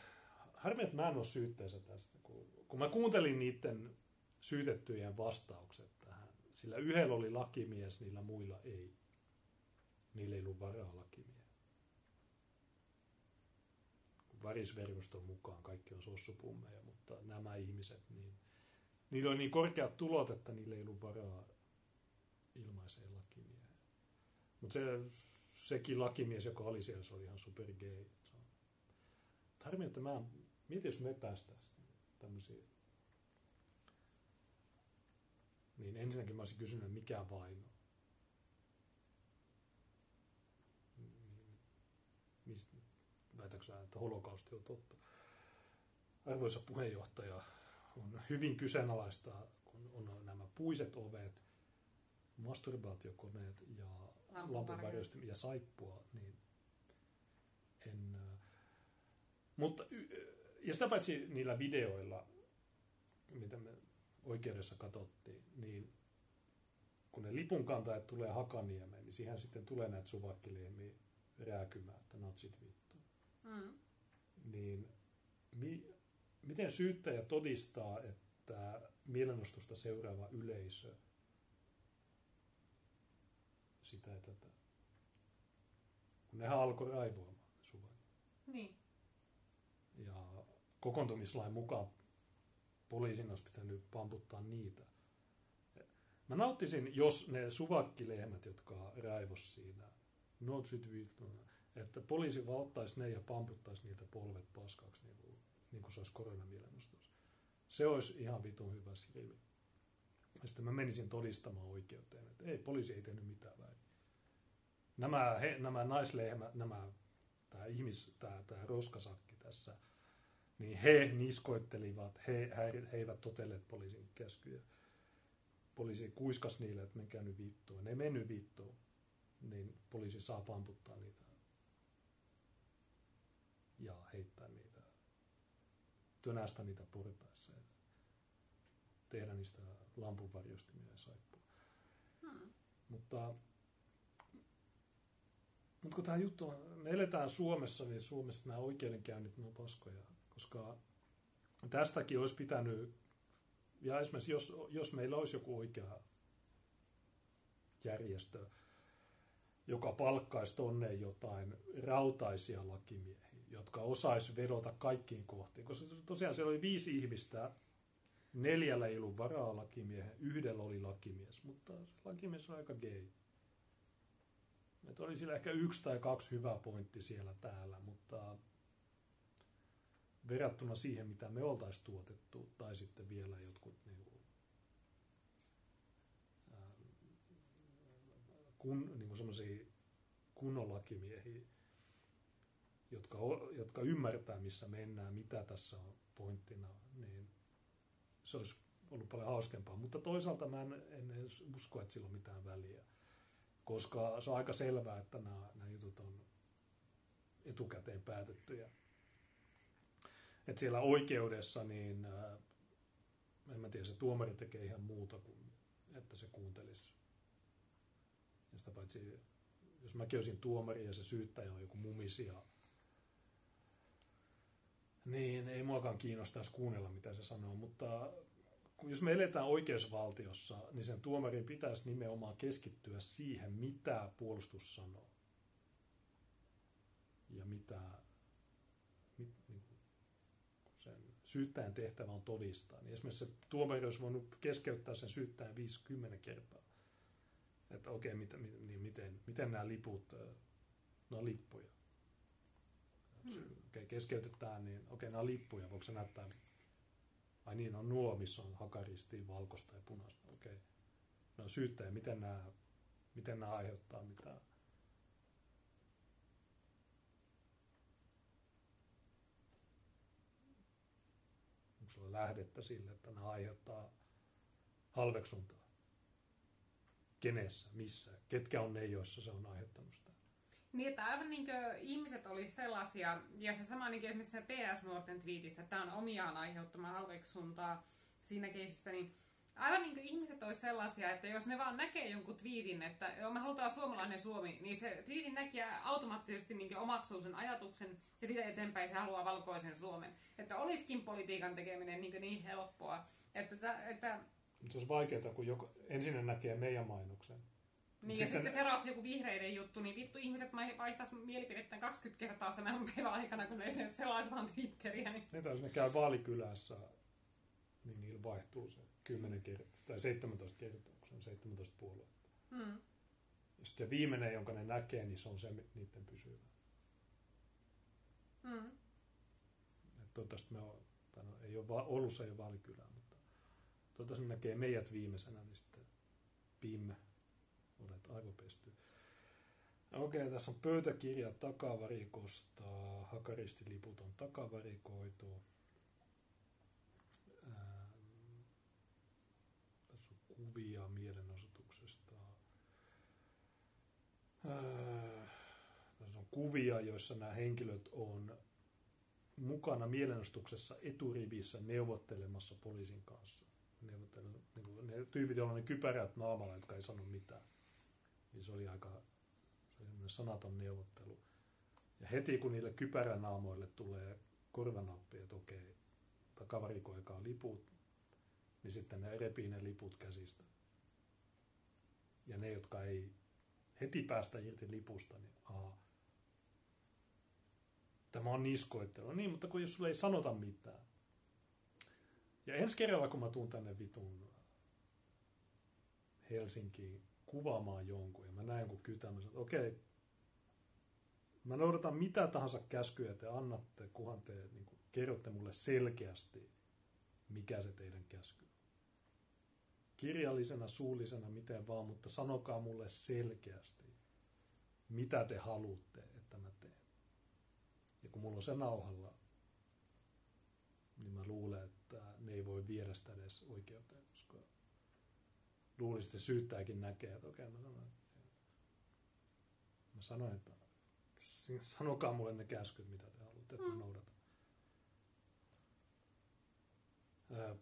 harmi, että mä en ole syytteessä tästä. Kun, kun mä kuuntelin niiden syytettyjen vastaukset sillä yhdellä oli lakimies, niillä muilla ei. Niillä ei ollut varaa lakimiehen varisverkoston mukaan kaikki on sossupummeja, mutta nämä ihmiset, niin niillä on niin korkeat tulot, että niillä ei ollut varaa ilmaiseen lakimieheen. Mutta se, sekin lakimies, joka oli siellä, se oli ihan super gay. Harmi, että mä, mietin, jos me päästäisiin tämmöisiä. Niin ensinnäkin mä olisin kysynyt, mikä vaino. Mistä, väitäksä, että holokausti on totta. Arvoisa puheenjohtaja, on hyvin kyseenalaista, kun on nämä puiset ovet, masturbaatiokoneet ja lampunvarjoistimet ja saippua, niin en... Mutta, ja sitä paitsi niillä videoilla, mitä me oikeudessa katsottiin, niin kun ne lipunkantajat tulee Hakaniemeen, niin siihen sitten tulee näitä suvakkiliemiä rääkymään, että natsit vittu. Mm. Niin mi, miten syyttäjä todistaa, että mielenostusta seuraava yleisö sitä ja tätä? Kun nehän alkoi raivoamaan suvan. Niin. Ja kokoontumislain mukaan poliisin olisi pitänyt pamputtaa niitä. Mä nauttisin, jos ne suvakkilehmät, jotka raivos siinä, no että poliisi valtaisi ne ja pamputtaisi niitä polvet paskaksi, niin kuin, niin kuin se olisi koronamielennostus. Se olisi ihan vitun hyvä skrivi. Ja sitten mä menisin todistamaan oikeuteen, että ei, poliisi ei tehnyt mitään väärin. Nämä, he, nämä naislehmät, nämä, tämä ihmis, tämä, tämä roskasakki tässä, niin he niskoittelivat, he, he, he eivät totelleet poliisin käskyjä. Poliisi kuiskas niille, että menkää nyt vittuun. Ne ei mennyt vittuun, niin poliisi saa pamputtaa niitä ja heittää niitä, tönästä niitä portaissa ja tehdä niistä lampunvarjostimia ja saippua. Hmm. Mutta, mutta kun tämä juttu on, me eletään Suomessa, niin Suomessa nämä oikeudenkäynnit on paskoja, koska tästäkin olisi pitänyt, ja esimerkiksi jos, jos meillä olisi joku oikea järjestö, joka palkkaisi tonne jotain rautaisia lakimiehiä, jotka osais vedota kaikkiin kohtiin. Koska tosiaan siellä oli viisi ihmistä, neljällä ei ollut varaa lakimiehen, yhdellä oli lakimies, mutta se lakimies on aika gay. Että oli sillä ehkä yksi tai kaksi hyvää pointti siellä täällä, mutta verrattuna siihen, mitä me oltaisiin tuotettu, tai sitten vielä jotkut niin kun, niin semmoisia kunnon lakimiehiä, jotka, jotka ymmärtää, missä mennään, mitä tässä on pointtina, niin se olisi ollut paljon hauskempaa. Mutta toisaalta mä en, en usko, että sillä on mitään väliä, koska se on aika selvää, että nämä, nämä jutut on etukäteen päätettyjä. Että siellä oikeudessa, niin äh, en mä tiedä, se tuomari tekee ihan muuta kuin, että se kuuntelisi. Ja sitä paitsi, jos mäkin olisin tuomari ja se syyttäjä on joku mumisia, niin ei muakaan kiinnostaisi kuunnella, mitä se sanoo, mutta jos me eletään oikeusvaltiossa, niin sen tuomarin pitäisi nimenomaan keskittyä siihen, mitä puolustus sanoo. Ja mitä mit, niin kuin sen syyttäjän tehtävä on todistaa. Niin esimerkiksi se tuomari olisi voinut keskeyttää sen syyttäjän 50 kertaa. Että okei, okay, mit, niin miten, miten nämä liput, ne on lippuja. Hmm. Okei, okay, keskeytetään, niin okei, okay, nämä on lippuja, voiko se näyttää Ai niin, on nuo, missä on hakaristiin valkoista ja punaista. Okei. Okay. No syyttäjä, miten nämä, miten nämä aiheuttaa mitään? Sulla lähdettä sille, että nämä aiheuttaa halveksuntaa? Kenessä, missä, ketkä on ne, joissa se on aiheuttanut sitä? Niin, että aivan niin kuin ihmiset olisi sellaisia, ja se sama niin esimerkiksi PS Nuorten twiitissä, että tämä on omiaan aiheuttamaan halveksuntaa siinä keisissä, niin aivan niin kuin ihmiset olisi sellaisia, että jos ne vaan näkee jonkun twiitin, että joo, me halutaan suomalainen Suomi, niin se twiitin näkijä automaattisesti niin omaksuu sen ajatuksen ja sitä eteenpäin se haluaa valkoisen Suomen. Että olisikin politiikan tekeminen niin, niin helppoa. Että, että, että se olisi vaikeaa, kun joku, ensin näkee meidän mainoksen niin, sitten... ja sitten seuraavaksi joku vihreiden juttu, niin vittu ihmiset vaihtaisi mielipidettään 20 kertaa sen päivän aikana, kun ne sen selaisi vaan Twitteriä. Niin... Niin, jos ne käy vaalikylässä, niin niillä vaihtuu se 10 kertaa, tai 17 kertaa, kun se on 17 puoluetta. Mm. Ja sitten se viimeinen, jonka ne näkee, niin se on se niiden pysyvä. Mm. Toivottavasti me on, tai no, ei ole ollut se ei ole vaalikylää, mutta toivottavasti ne näkee meidät viimeisenä, niin sitten pimme olet aivopesty. Okei, okay, tässä on pöytäkirja takavarikosta, hakaristiliput on takavarikoitu. Ähm, tässä on kuvia mielenosoituksesta. Äh, tässä on kuvia, joissa nämä henkilöt on mukana mielenostuksessa eturivissä neuvottelemassa poliisin kanssa. Neuvottelu, niin ne tyypit, joilla on ne kypärät naamalla, jotka ei sano mitään niin se oli aika se oli sanaton neuvottelu. Ja heti kun niille kypäränaamoille tulee korvanappi, että okei, takavarikoikaa liput, niin sitten ne repii ne liput käsistä. Ja ne, jotka ei heti päästä irti lipusta, niin aha, tämä on niskoittelu. Niin, mutta kun jos sulle ei sanota mitään. Ja ensi kerralla, kun mä tuun tänne vitun Helsinkiin kuvaamaan jonkun ja mä näen jonkun kytämän, että okei, mä noudatan mitä tahansa käskyjä te annatte, kunhan te niin kuin, kerrotte mulle selkeästi, mikä se teidän käsky. Kirjallisena, suullisena, miten vaan, mutta sanokaa mulle selkeästi, mitä te haluatte, että mä teen. Ja kun mulla on se nauhalla, niin mä luulen, että ne ei voi viedä sitä edes oikeuteen, koska luulisi, että syyttäjäkin näkee, että okei, mä sanoin, että, mä sanoin, että sanokaa mulle ne käskyt, mitä te haluatte, että mä mm. noudatan.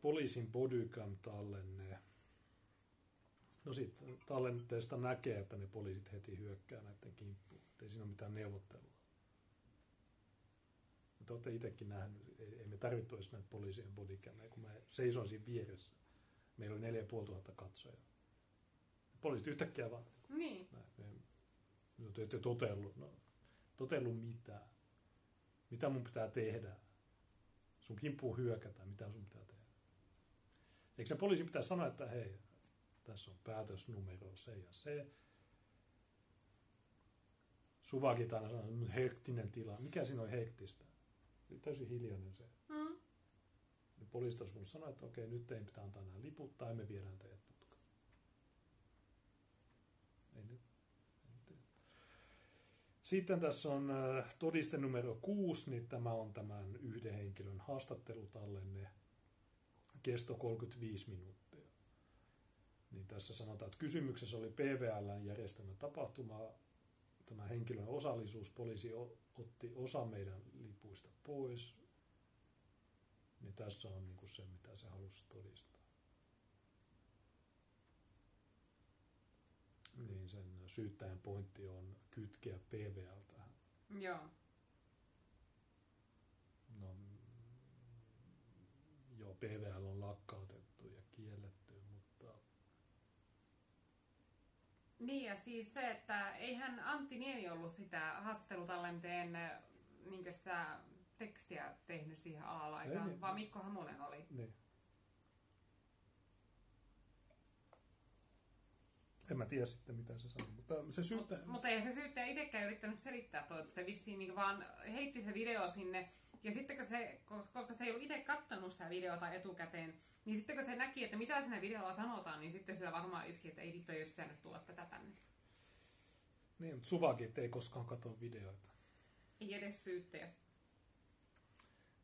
Poliisin bodycam-tallenne. No sitten tallenteesta näkee, että ne poliisit heti hyökkää näiden kimppuun. Ei siinä ole mitään neuvottelua. Mutta olette itsekin nähnyt, ei, ei me tarvittu edes näitä poliisien bodycameja, kun mä seisoin siinä vieressä meillä oli 4500 katsojaa. Poliisit yhtäkkiä vaan. Niin. Näin, me, te ette totellut. No, totellut mitään. Mitä mun pitää tehdä? Sun kimppuun hyökätään. Mitä sun pitää tehdä? Eikö se poliisi pitää sanoa, että hei, tässä on päätösnumero se ja se. Suvakit aina sanoo, hektinen tila. Mikä siinä on hektistä? Täysin hiljainen se. Mm. Poliisit olisi voinut sanoa, että okei, nyt teidän pitää antaa nämä liput tai me viedään teidät putkaan. Ei nyt. Sitten tässä on äh, todiste numero 6, niin tämä on tämän yhden henkilön haastattelutallenne. Kesto 35 minuuttia. Niin tässä sanotaan, että kysymyksessä oli PVLn järjestämä tapahtuma. Tämä henkilön osallisuus, poliisi otti osa meidän lipuista pois. Niin tässä on niin kuin se, mitä se halusi todistaa. Niin sen syyttäjän pointti on kytkeä PVL tähän. Joo. No, joo, PVL on lakkautettu ja kielletty, mutta... Niin ja siis se, että eihän Antti Niemi ollut sitä haastattelutallenteen niin sitä tekstiä tehnyt siihen alalaikaan, niin. vaan Mikko Hamunen oli. Niin. En mä tiedä sitten, mitä se sanoi, mutta se syyttää... Mutta mut eihän se syyttäjä itsekään yrittänyt selittää tuo, että se vissiin niin vaan heitti se video sinne. Ja sitten kun se, koska se ei ollut itse kattanut sitä videota etukäteen, niin sitten kun se näki, että mitä siinä videolla sanotaan, niin sitten sillä varmaan iski, että ei vittu, ei olisi pitänyt tulla tätä tänne. Niin, mutta Suvakit ei koskaan katso videoita. Ei edes syyttäjät.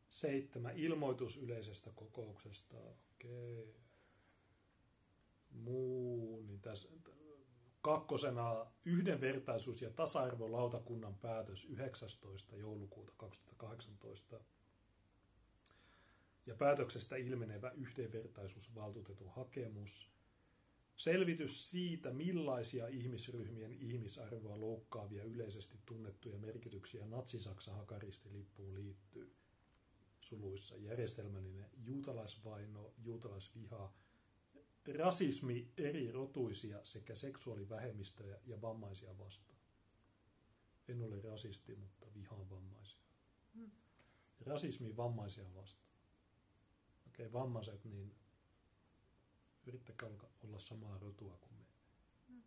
Seitsemän. Ilmoitus yleisestä kokouksesta. Okei. Okay. Muu, niin tässä kakkosena yhdenvertaisuus- ja tasa-arvolautakunnan päätös 19. joulukuuta 2018 ja päätöksestä ilmenevä yhdenvertaisuusvaltuutetun hakemus. Selvitys siitä, millaisia ihmisryhmien ihmisarvoa loukkaavia yleisesti tunnettuja merkityksiä natsi-Saksa hakaristilippuun liittyy. Suluissa järjestelmällinen juutalaisvaino, juutalaisviha, rasismi eri rotuisia sekä seksuaalivähemmistöjä ja vammaisia vastaan. En ole rasisti, mutta vihaan vammaisia. Hmm. Rasismi vammaisia vastaan. Okei, okay, vammaiset, niin yrittäkää olla samaa rotua kuin me. Hmm.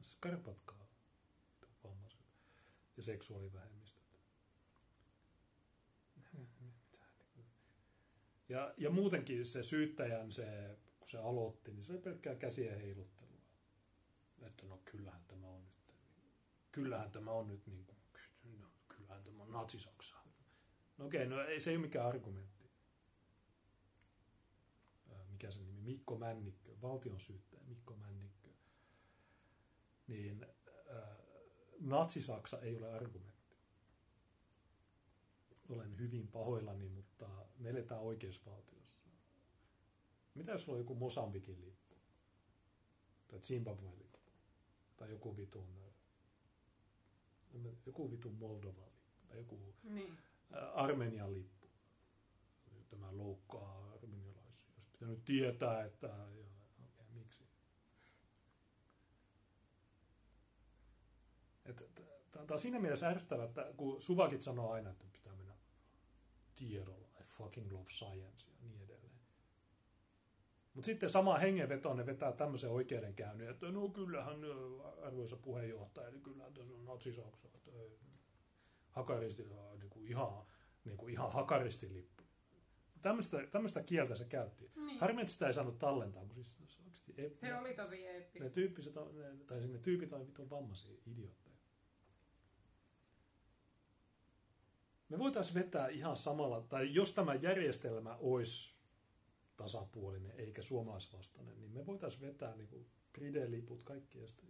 Skarpatkaa vammaiset ja seksuaalivähemmistöt. Ja, ja muutenkin se syyttäjän se kun se aloitti, niin se oli pelkkää käsien heiluttelua. Että no kyllähän tämä on nyt, kyllähän tämä on nyt niin kuin, no, kyllähän tämä on natsisaksa. No okei, okay, no ei se ei ole mikään argumentti. Mikä se nimi? Mikko Männikkö, valtion syyttäjä Mikko Männikkö. Niin äh, natsisaksa ei ole argumentti. Olen hyvin pahoillani, mutta me eletään oikeusvaltio mitä jos sulla on joku Mosambikin lippu? Tai Zimbabwen lippu? Tai joku vitun, joku vitun Moldovan lippu? Tai joku niin. Armenian lippu? Tämä loukkaa armenialaisia. Jos pitänyt tietää, että... Ja, okay, miksi? Tämä on siinä mielessä ärsyttävää, että kun Suvakit sanoo aina, että pitää mennä tiedolla, I fucking love science. Mutta sitten sama hengenveto ne vetää tämmöisen oikeudenkäynnin, että no kyllähän arvoisa puheenjohtaja, eli kyllähän tässä on natsisaksa, että hakaristi, niin kuin ihan, niin kuin ihan hakaristilippu. Tämmöistä, tämmöistä kieltä se käytti. Niin. Harmi, että sitä ei saanut tallentaa, kun siis se, ep- se oli tosi eeppistä. Ne, tyyppiset, ne, tai sinne tyypit on vitun vammaisia idiootteja. Me voitaisiin vetää ihan samalla, tai jos tämä järjestelmä olisi tasapuolinen eikä suomalaisvastainen, niin me voitaisiin vetää niin kuin Pride-liput kaikki ja sitten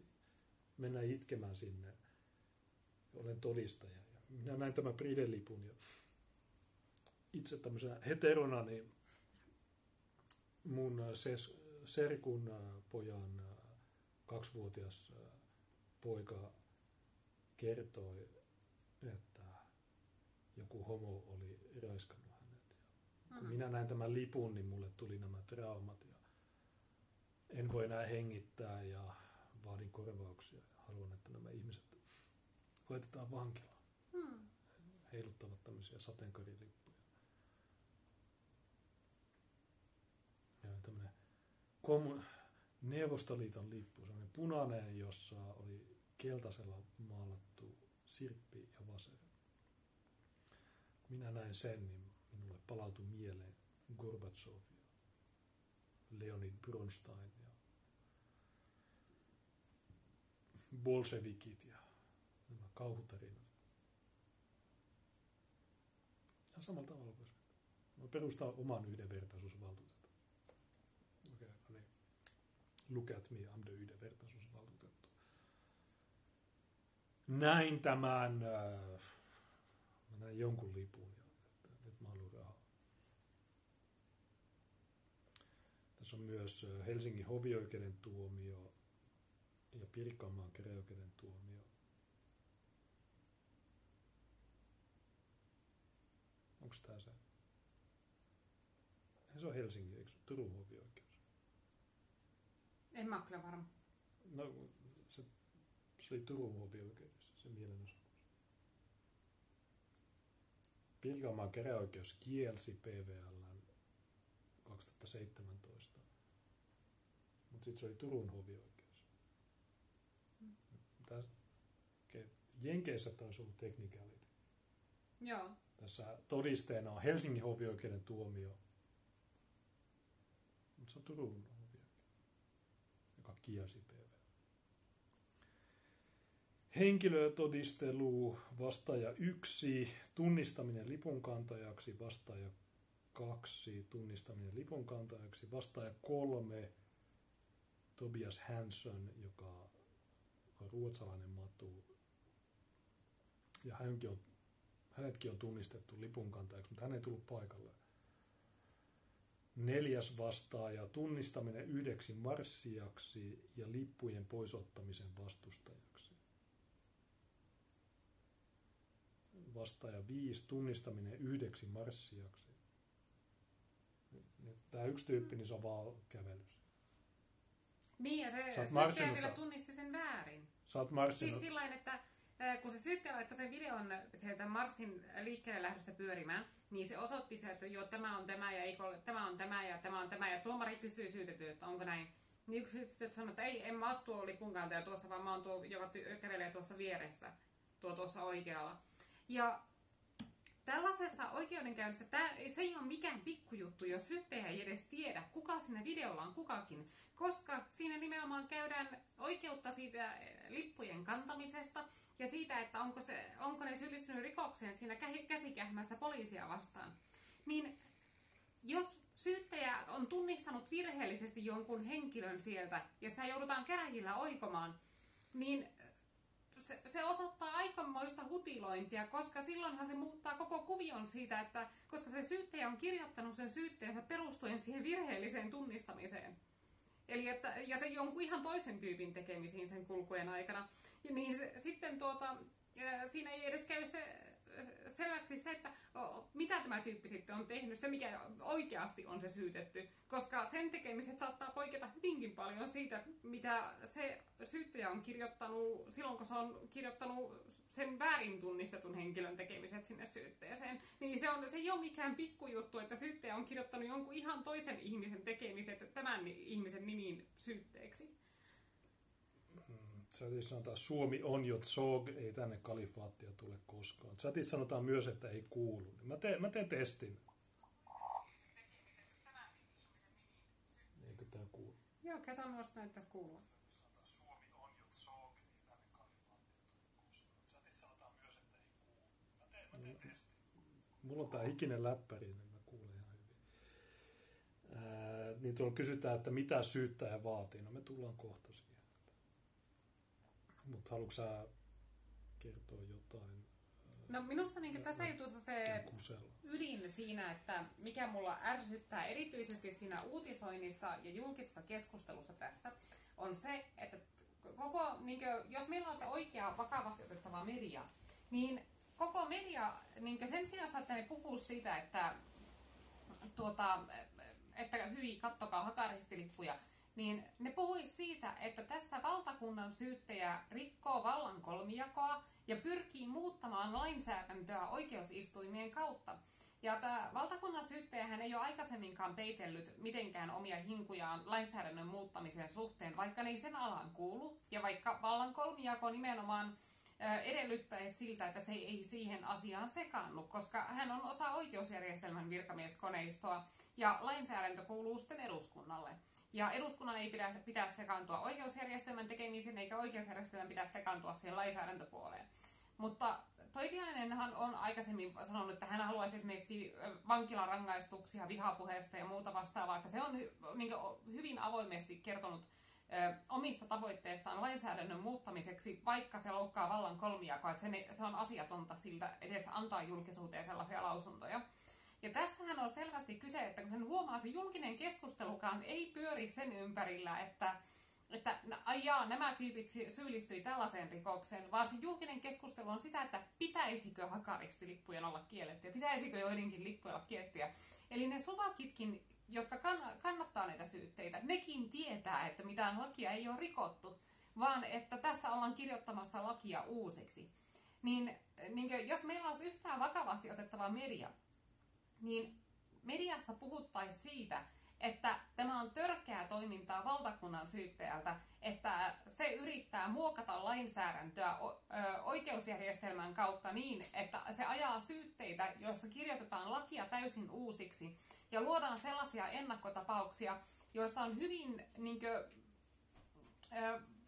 mennä itkemään sinne. Olen todistaja. Ja minä näin tämän Pride-lipun ja itse tämmöisenä heterona, niin mun ses, serkun pojan kaksivuotias poika kertoi, että joku homo oli raiskannut kun minä näin tämän lipun, niin mulle tuli nämä traumat ja en voi enää hengittää ja vaadin korvauksia. Haluan, että nämä ihmiset laitetaan vankilaan. Mm. Heiluttavat tämmöisiä sateenkaarilippuja. Ja tämmöinen kommun- Neuvostoliiton lippu, semmoinen punainen, jossa oli keltaisella maalattu sirppi ja vaseri. Minä näin sen, niin palautui mieleen Gorbachev ja Leonid Bronstein ja bolshevikit ja nämä kauhutarinat. Ja samalla tavalla voisi no, perustaa oman yhdenvertaisuusvaltuutetun. Okei, okay, no niin. Look at me, I'm the yhdenvertaisuusvaltuutettu. Näin tämän, äh, näin jonkun lipun ja että nyt mä haluan rahaa. Tässä on myös Helsingin hovioikeuden tuomio ja Pirkanmaan käräjäoikeuden tuomio. Onko tämä se? Se on Helsingin, eikö Turun hovioikeus? En mä kyllä varma. No, se, se oli Turun hovioikeudessa, se mielenosoitus. Pirkanmaan käräjäoikeus kielsi PVL 2017. Mutta sitten se oli Turun hovioikeus. Mm. Okay. Jenkeissä taas ollut technicality. Joo. Tässä todisteena on Helsingin hovioikeuden tuomio mutta se on Turun hovioikeus, joka kielsi PV. Henkilötodistelu vastaaja yksi, tunnistaminen lipunkantajaksi, vastaaja kaksi, tunnistaminen lipunkantajaksi, vastaaja kolme, Tobias Hansson, joka on ruotsalainen matu. Ja hänkin on, hänetkin on tunnistettu lipunkantajaksi, mutta hän ei tullut paikalle. Neljäs vastaaja tunnistaminen yhdeksi marssijaksi ja lippujen poisottamisen vastustajaksi. Vastaaja viisi tunnistaminen yhdeksi marssijaksi. Tämä yksi tyyppi, niin se on vaan kävelys. Niin, ja se, se vielä tunnisti sen väärin. Sä oot marssinut. Siis sillä että kun se syyttäjä laittoi sen videon sieltä Marsin liikkeelle lähdöstä pyörimään, niin se osoitti se, että joo, tämä on tämä ja eikö ole, tämä on tämä ja tämä on tämä. Ja tuomari kysyi syytetty, että onko näin. Niin yksi syytetty sanoi, että ei, en mä ole tuo lipunkantaja tuossa, vaan mä oon tuo, joka kävelee tuossa vieressä, tuo tuossa oikealla. Ja Tällaisessa oikeudenkäynnissä tämä, se ei ole mikään pikkujuttu, jos syyttäjä ei edes tiedä, kuka siinä videolla on kukakin, koska siinä nimenomaan käydään oikeutta siitä lippujen kantamisesta ja siitä, että onko, se, onko ne syyllistynyt rikokseen siinä käsikähmässä poliisia vastaan. Niin jos syyttäjä on tunnistanut virheellisesti jonkun henkilön sieltä ja sitä joudutaan käräjillä oikomaan, niin se, se osoittaa aikamoista hutilointia, koska silloinhan se muuttaa koko kuvion siitä, että koska se syyttäjä on kirjoittanut sen syytteensä perustuen siihen virheelliseen tunnistamiseen. Eli että, ja se jonkun ihan toisen tyypin tekemisiin sen kulkujen aikana. Ja niin se, sitten tuota, siinä ei edes käy se selväksi se, että mitä tämä tyyppi sitten on tehnyt, se mikä oikeasti on se syytetty, koska sen tekemiset saattaa poiketa hyvinkin paljon siitä, mitä se syyttäjä on kirjoittanut silloin, kun se on kirjoittanut sen väärin tunnistetun henkilön tekemiset sinne syytteeseen. Niin se, on, se ei ole mikään pikkujuttu, että syyttäjä on kirjoittanut jonkun ihan toisen ihmisen tekemiset tämän ihmisen nimiin syytteeksi. Chatissa sanotaan, Suomi on jo tsog, ei tänne kalifaattia tule koskaan. Chatissa sanotaan myös, että ei kuulu. Mä teen, mä teen testin. Eikö tämä kuulu? Joo, kato myös näyttäisi kuulua. Suomi on jo tsog, ei tänne kalifaattia tule koskaan. Chatissa sanotaan myös, että ei kuulu. Mä teen, mä teen testin. Mulla on tää hikinen läppäri, niin mä kuulen ihan hyvin. Ää, niin tuolla kysytään, että mitä syyttäjä vaatii. No me tullaan kohta siihen. Mutta haluatko sä kertoa jotain? No minusta niin tässä jutussa se kusella. ydin siinä, että mikä mulla ärsyttää erityisesti siinä uutisoinnissa ja julkisessa keskustelussa tästä, on se, että koko, niin kuin, jos meillä on se oikea vakavasti otettava media, niin koko media, niin sen sijaan että ne puhuu siitä, että, tuota, että hyvin kattokaa hakaristilippuja, niin ne puhui siitä, että tässä valtakunnan syyttäjä rikkoo vallan kolmijakoa ja pyrkii muuttamaan lainsäädäntöä oikeusistuimien kautta. Ja tämä valtakunnan syyttäjähän ei ole aikaisemminkaan peitellyt mitenkään omia hinkujaan lainsäädännön muuttamisen suhteen, vaikka ne ei sen alaan kuulu. Ja vaikka vallan kolmijako nimenomaan edellyttäisi siltä, että se ei siihen asiaan sekaannu, koska hän on osa oikeusjärjestelmän virkamieskoneistoa ja lainsäädäntö kuuluu sitten eduskunnalle. Ja eduskunnan ei pidä, pitää sekaantua oikeusjärjestelmän tekemiseen, eikä oikeusjärjestelmän pitää sekaantua siihen lainsäädäntöpuoleen. Mutta Toiviainenhan on aikaisemmin sanonut, että hän haluaisi esimerkiksi vankilarangaistuksia vihapuheesta ja muuta vastaavaa, että se on niin hyvin avoimesti kertonut omista tavoitteistaan lainsäädännön muuttamiseksi, vaikka se loukkaa vallan kolmiakoa, että se on asiatonta siltä edes antaa julkisuuteen sellaisia lausuntoja. Ja tässähän on selvästi kyse, että kun sen huomaa, se julkinen keskustelukaan ei pyöri sen ympärillä, että että ajaa, nämä tyypit syyllistyi tällaiseen rikokseen, vaan se julkinen keskustelu on sitä, että pitäisikö hakaristilippujen olla kiellettyjä, pitäisikö joidenkin lippujen olla kiellettyjä. Eli ne suvakitkin, jotka kannattaa näitä syytteitä, nekin tietää, että mitään lakia ei ole rikottu, vaan että tässä ollaan kirjoittamassa lakia uusiksi. Niin, niin jos meillä olisi yhtään vakavasti otettava media, niin mediassa puhuttaisiin siitä, että tämä on törkeää toimintaa valtakunnan syyttäjältä, että se yrittää muokata lainsäädäntöä oikeusjärjestelmän kautta niin, että se ajaa syytteitä, joissa kirjoitetaan lakia täysin uusiksi ja luodaan sellaisia ennakkotapauksia, joista on hyvin, niin kuin,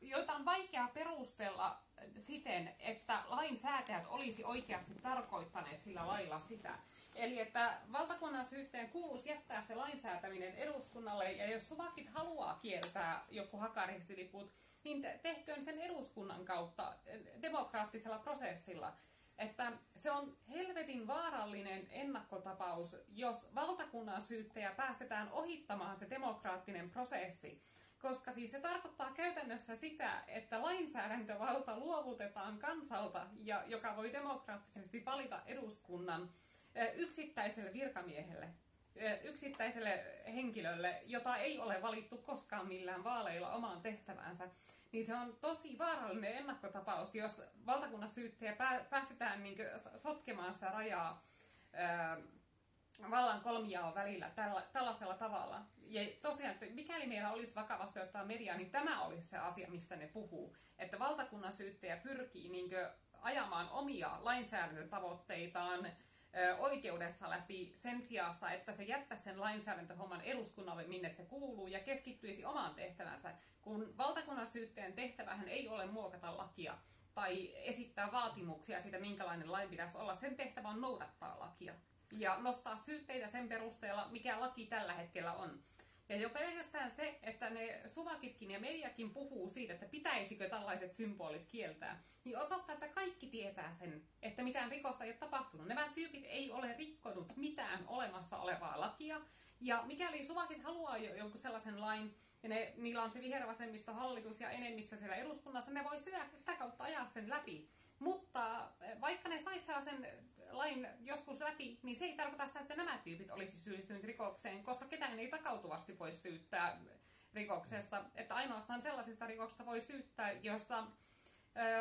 joita on vaikea perustella siten, että lainsäätäjät olisi oikeasti tarkoittaneet sillä lailla sitä. Eli että valtakunnan syytteen kuuluisi jättää se lainsäätäminen eduskunnalle, ja jos Suvakit haluaa kieltää joku hakaristiliput, niin tehköön sen eduskunnan kautta demokraattisella prosessilla. Että se on helvetin vaarallinen ennakkotapaus, jos valtakunnan syyttäjä päästetään ohittamaan se demokraattinen prosessi. Koska siis se tarkoittaa käytännössä sitä, että lainsäädäntövalta luovutetaan kansalta, ja, joka voi demokraattisesti valita eduskunnan yksittäiselle virkamiehelle, yksittäiselle henkilölle, jota ei ole valittu koskaan millään vaaleilla omaan tehtäväänsä, niin se on tosi vaarallinen ennakkotapaus, jos valtakunnan syyttäjä päästetään niin sotkemaan sitä rajaa vallan kolmijaon välillä tällä, tällaisella tavalla. Ja tosiaan, että mikäli meillä olisi vakavasti ottaa mediaa, niin tämä olisi se asia, mistä ne puhuu. Että valtakunnan syyttäjä pyrkii niin ajamaan omia lainsäädäntötavoitteitaan, oikeudessa läpi sen sijasta, että se jättäisi sen lainsäädäntöhomman eduskunnalle, minne se kuuluu, ja keskittyisi omaan tehtävänsä, kun valtakunnan syytteen tehtävähän ei ole muokata lakia tai esittää vaatimuksia siitä, minkälainen lain pitäisi olla. Sen tehtävä on noudattaa lakia ja nostaa syytteitä sen perusteella, mikä laki tällä hetkellä on. Ja jo pelkästään se, että ne suvakitkin ja mediakin puhuu siitä, että pitäisikö tällaiset symbolit kieltää, niin osoittaa, että kaikki tietää sen, että mitään rikosta ei ole tapahtunut. Nämä tyypit ei ole rikkonut mitään olemassa olevaa lakia. Ja mikäli suvakit haluaa jo jonkun sellaisen lain, ja ne, niillä on se vihervasemmisto hallitus ja enemmistö siellä eduskunnassa, ne voi sitä, sitä kautta ajaa sen läpi. Mutta vaikka ne saisivat sen lain joskus läpi, niin se ei tarkoita sitä, että nämä tyypit olisi syyllistyneet rikokseen, koska ketään ei takautuvasti voi syyttää rikoksesta. Että ainoastaan sellaisista rikoksista voi syyttää, joissa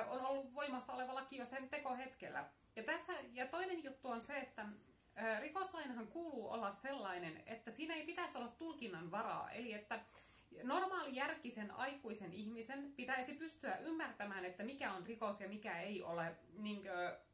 on ollut voimassa oleva laki jo sen tekohetkellä. Ja, tässä, ja toinen juttu on se, että rikoslainhan kuuluu olla sellainen, että siinä ei pitäisi olla tulkinnan varaa. Eli että normaali järkisen aikuisen ihmisen pitäisi pystyä ymmärtämään, että mikä on rikos ja mikä ei ole niin kuin,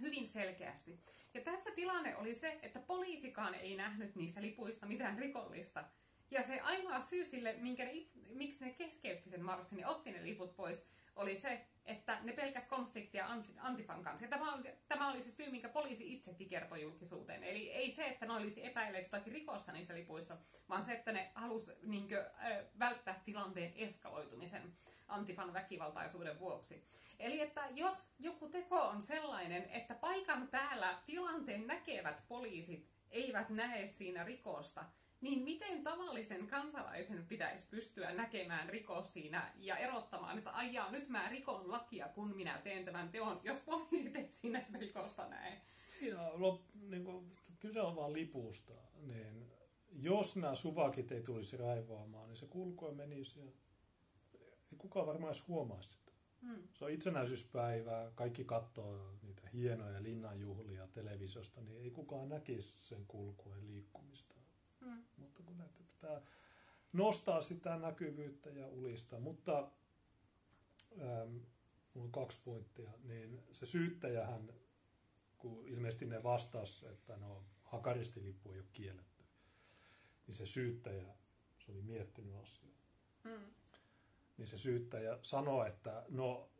hyvin selkeästi. Ja tässä tilanne oli se, että poliisikaan ei nähnyt niissä lipuista mitään rikollista. Ja se ainoa syy sille, minkä ne, miksi ne keskeytti sen marssin ja otti ne liput pois, oli se, että ne pelkäs konfliktia Antifan kanssa. Ja tämä oli, tämä oli se syy, minkä poliisi itsekin kertoi julkisuuteen. Eli ei se, että ne olisi epäilleet jotakin rikosta niissä lipuissa, vaan se, että ne halusi niin kuin, äh, välttää tilanteen eskaloitumisen Antifan väkivaltaisuuden vuoksi. Eli että jos joku teko on sellainen, että paikan päällä tilanteen näkevät poliisit eivät näe siinä rikosta, niin miten tavallisen kansalaisen pitäisi pystyä näkemään rikos siinä ja erottamaan, että aijaa, nyt mä rikon lakia, kun minä teen tämän teon, jos poliisi ei siinä rikosta näe. Ja no, niin kuin, kyse on vaan lipusta, niin jos nämä suvakit ei tulisi raivoamaan, niin se kulkue menisi ja ei kukaan varmaan edes huomaa sitä. Hmm. Se on itsenäisyyspäivä, kaikki katsoo niitä hienoja linnanjuhlia televisiosta, niin ei kukaan näkisi sen kulkueen liikkumista. Hmm. Mutta kun näitä pitää nostaa sitä näkyvyyttä ja ulistaa. Mutta ähm, mulla on kaksi pointtia. Niin se syyttäjähän, kun ilmeisesti ne vastas, että no hakaristilippu ei ole kielletty, niin se syyttäjä, se oli miettinyt asiaa. Hmm niin se syyttäjä sanoo, että no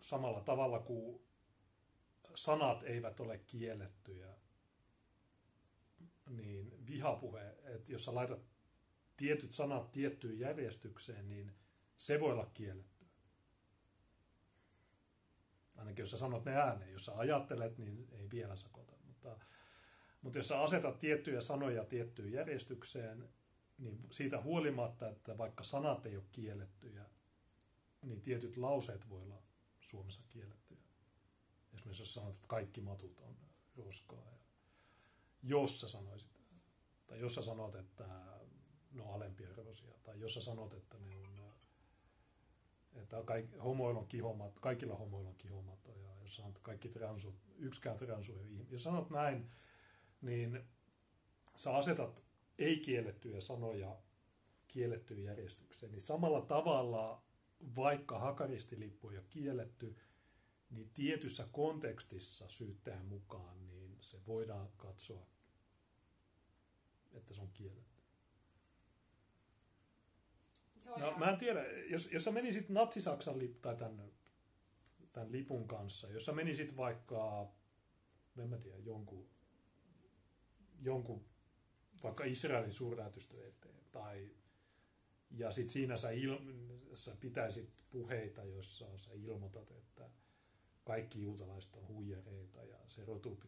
samalla tavalla kuin sanat eivät ole kiellettyjä, niin vihapuhe, että jos sä laitat tietyt sanat tiettyyn järjestykseen, niin se voi olla kielletty. Ainakin jos sä sanot ne ääneen. Jos sä ajattelet, niin ei vielä sakota. Mutta, mutta jos sä asetat tiettyjä sanoja tiettyyn järjestykseen, niin siitä huolimatta, että vaikka sanat ei ole kiellettyjä, niin tietyt lauseet voi olla Suomessa kiellettyjä. Esimerkiksi jos sanot, että kaikki matut on roskaa. Ja jos sä sanoisit, tai jos sä sanot, että ne on alempiarvoisia, tai jos sä sanot, että ne on että kaikki, homoilla on kihomat, kaikilla homoilla on kihomatoja, ja jos sanot kaikki transut, yksikään transu ei ihminen. Jos sanot näin, niin sä asetat ei-kiellettyjä sanoja kiellettyyn järjestykseen, niin samalla tavalla, vaikka hakaristilippu ei ole kielletty, niin tietyssä kontekstissa syyttäjän mukaan, niin se voidaan katsoa, että se on kielletty. Joo, no, mä en tiedä, jos, jos sä menisit Natsi-Saksan lip, tai tämän, tämän lipun kanssa, jos sä menisit vaikka, en mä tiedä, jonkun, jonkun vaikka Israelin suurlähetystö eteen, tai ja sitten siinä sä, il, sä pitäisit puheita, joissa sä ilmoitat, että kaikki juutalaiset on huijareita ja se rotu,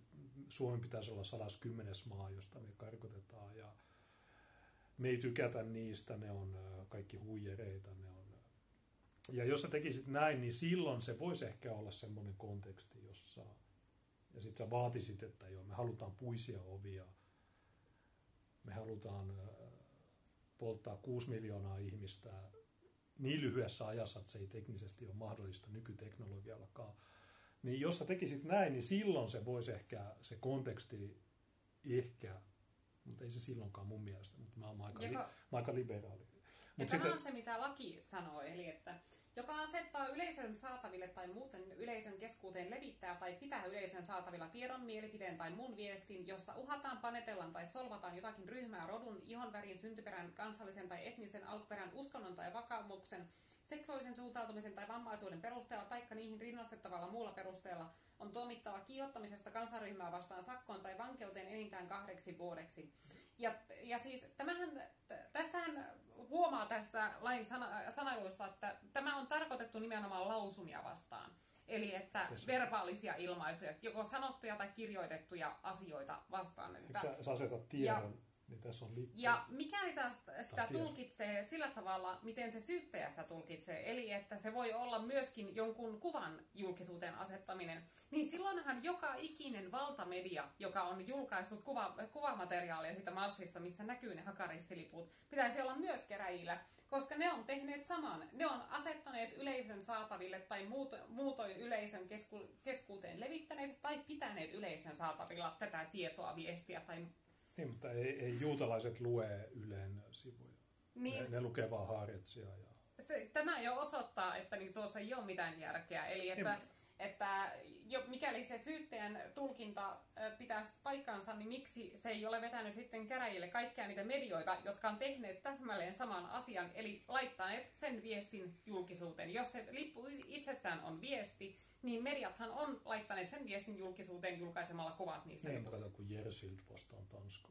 Suomi pitäisi olla 110. maa, josta me karkotetaan ja me ei tykätä niistä, ne on kaikki huijereita, ne on... Ja jos sä tekisit näin, niin silloin se voisi ehkä olla semmoinen konteksti, jossa... Ja sitten sä vaatisit, että joo, me halutaan puisia ovia, me halutaan polttaa 6 miljoonaa ihmistä niin lyhyessä ajassa, että se ei teknisesti ole mahdollista nykyteknologiallakaan. Niin jos sä tekisit näin, niin silloin se voisi ehkä, se konteksti ehkä mutta ei se silloinkaan mun mielestä, mutta mä oon aika, Joko... li, mä aika liberaali. Ja tämä on se, mitä laki sanoo, eli että joka asettaa yleisön saataville tai muuten yleisön keskuuteen levittää tai pitää yleisön saatavilla tiedon, mielipiteen tai muun viestin, jossa uhataan, panetellaan tai solvataan jotakin ryhmää rodun, ihonvärin, syntyperän, kansallisen tai etnisen alkuperän, uskonnon tai vakaumuksen, seksuaalisen suuntautumisen tai vammaisuuden perusteella taikka niihin rinnastettavalla muulla perusteella on tuomittava kiihottamisesta kansaryhmää vastaan sakkoon tai vankeuteen enintään kahdeksi vuodeksi. Ja, ja siis tämähän, tästähän huomaa tästä lain sana, sanailuista, että tämä on tarkoitettu nimenomaan lausumia vastaan. Eli että Tässä. verbaalisia ilmaisuja, joko sanottuja tai kirjoitettuja asioita vastaan. Että, sä, sä asetat tiedon ja, niin tässä on lippu. Ja mikäli tästä, sitä tulkitsee sillä tavalla, miten se syyttäjä sitä tulkitsee, eli että se voi olla myöskin jonkun kuvan julkisuuteen asettaminen, niin silloinhan joka ikinen valtamedia, joka on julkaissut kuva, kuvamateriaalia siitä marssista, missä näkyy ne hakaristiliput, pitäisi olla myös keräjillä, koska ne on tehneet saman. Ne on asettaneet yleisön saataville tai muutoin yleisön kesku, keskuuteen levittäneet tai pitäneet yleisön saatavilla tätä tietoa, viestiä tai niin, mutta ei, ei juutalaiset lue Ylen sivuja. Niin. Ne, ne lukee vaan Haaretsia. Ja... Se, tämä jo osoittaa, että niin tuossa ei ole mitään järkeä. Eli että, niin. Että jo, mikäli se syyttäjän tulkinta pitäisi paikkaansa, niin miksi se ei ole vetänyt sitten käräjille kaikkia niitä medioita, jotka on tehneet täsmälleen saman asian, eli laittaneet sen viestin julkisuuteen. Jos se lippu itsessään on viesti, niin mediathan on laittaneet sen viestin julkisuuteen julkaisemalla kuvat niistä. Niin, kato, kun Jersild vastaan Tanska,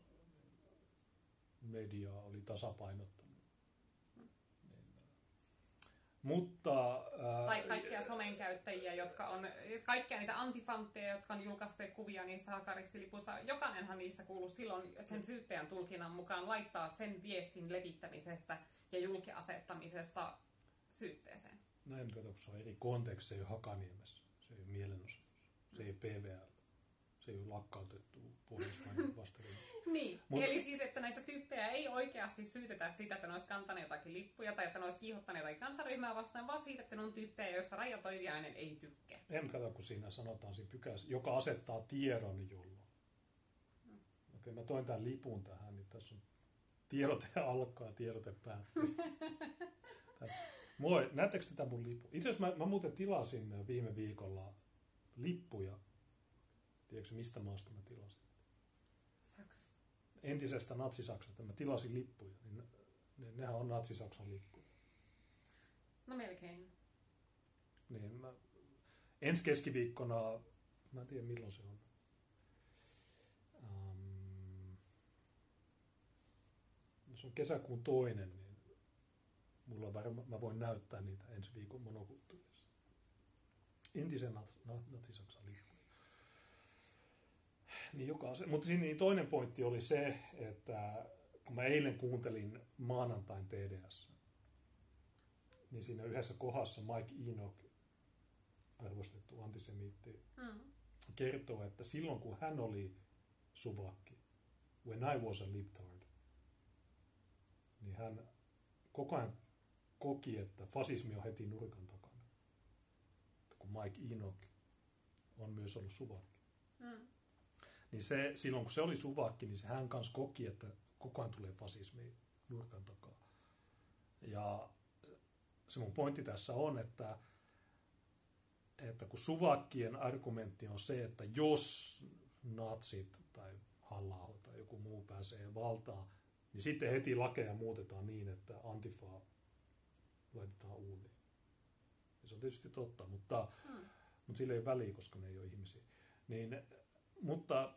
media oli tasapainottanut. Hmm. Niin, mutta... Ää, tai kaikkia somen käyttäjiä, jotka on, kaikkia niitä antifantteja, jotka on julkaisseet kuvia niistä hakaristilipuista. Jokainenhan niistä kuuluu silloin sen syyttäjän tulkinnan mukaan laittaa sen viestin levittämisestä ja julkiasettamisesta syytteeseen. Näin, mutta kato, se on eri konteksti, se ei ole Hakaniemessä, se ei ole mielenosoitus, se ei ole PVL, se ei ole lakkautettu pohjoismainen vastarinta. Niin, Mut, eli siis, että näitä tyyppejä ei oikeasti syytetä siitä, että ne olisi kantaneet jotakin lippuja tai että ne olisi kiihottaneet jotakin kansaryhmää vastaan, vaan siitä, että ne on tyyppejä, joista Raija Toiviainen ei tykkää. En kato, kun siinä sanotaan siinä pykälässä, joka asettaa tiedon jolloin. Hmm. Okei, mä toin tämän lipun tähän, niin tässä on tiedote alkaa, tiedote päättyy. Moi, näettekö tätä mun lippu? Itse asiassa mä, mä muuten tilasin viime viikolla lippuja. Tiedätkö mistä maasta mä tilasin? Entisestä Natsi-Saksasta. Mä tilasin lippuja. Niin ne, ne, nehän on Natsi-Saksan lippuja. No melkein. Niin, mä ensi keskiviikkona Mä en tiedä milloin se on. Um, se on kesäkuun toinen, niin mulla varma, mä voin näyttää niitä ensi viikon monokulttuurissa. Entisen Natsi-Saksan lippu. Niin jokaisen. Mutta niin toinen pointti oli se, että kun mä eilen kuuntelin maanantain TDS, niin siinä yhdessä kohdassa Mike Enoch, arvostettu antisemiitti, mm. kertoo, että silloin kun hän oli suvakki, when I was a libtard, niin hän koko ajan koki, että fasismi on heti nurkan takana. Kun Mike Enoch on myös ollut suvakki. Mm. Niin se, silloin kun se oli suvakki, niin se hän kanssa koki, että koko ajan tulee fasismi nurkan takaa. Ja se mun pointti tässä on, että, että kun suvakkien argumentti on se, että jos natsit tai halla tai joku muu pääsee valtaan, niin sitten heti lakeja muutetaan niin, että antifaa laitetaan uuniin. Ja se on tietysti totta, mutta, hmm. mutta sillä ei ole väliä, koska ne ei ole ihmisiä. Niin, mutta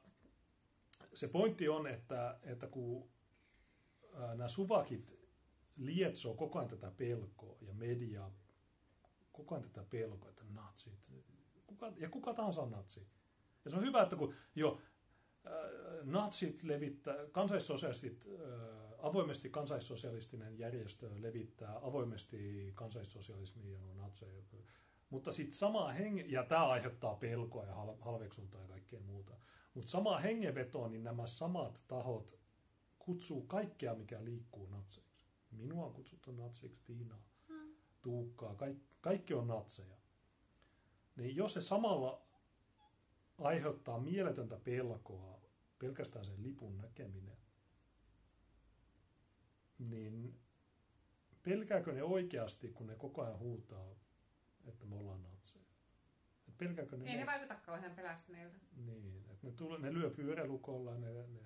se pointti on, että, että kun nämä suvakit lietsoo koko ajan tätä pelkoa ja media koko ajan tätä pelkoa, että natsit, kuka, ja kuka tahansa on natsi. Ja se on hyvä, että kun jo natsit levittää, kansaissosialistit, äh, avoimesti kansaissosialistinen järjestö levittää avoimesti kansaissosialismia ja natseja. Mutta sitten samaa henge, ja tämä aiheuttaa pelkoa ja halveksuntaa ja kaikkea muuta. Mutta samaa hengenvetoa, niin nämä samat tahot kutsuu kaikkea, mikä liikkuu natseiksi. Minua on kutsuttu natsiksi, Tiinaa, hmm. Tuukkaa, kaikki, kaikki on natseja. Niin jos se samalla aiheuttaa mieletöntä pelkoa, pelkästään sen lipun näkeminen, niin pelkääkö ne oikeasti, kun ne koko ajan huutaa, että me ollaan pelkääkö ne Ei ne vaikuta kauhean pelästyneiltä. Niin, että ne, tule, ne lyö pyörälukolla, ne, ne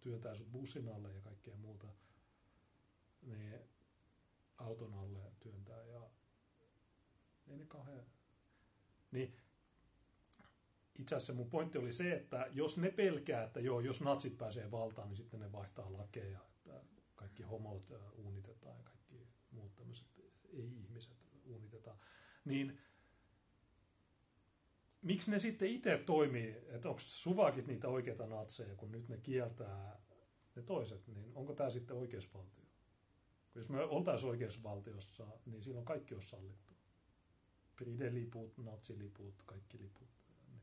työntää sut bussin alle ja kaikkea muuta. Ne auton alle työntää ja ei ne kauhean... Niin itse asiassa mun pointti oli se, että jos ne pelkää, että joo, jos natsit pääsee valtaan, niin sitten ne vaihtaa lakeja, että kaikki homot uunitetaan ja kaikki muut tämmöiset ei-ihmiset uunitetaan, niin miksi ne sitten itse toimii, että onko suvakit niitä oikeita natseja, kun nyt ne kieltää ne toiset, niin onko tämä sitten oikeusvaltio? Jos me oltaisiin oikeusvaltiossa, niin silloin kaikki olisi sallittu. Pride-liput, natsiliput, kaikki liput. Niin.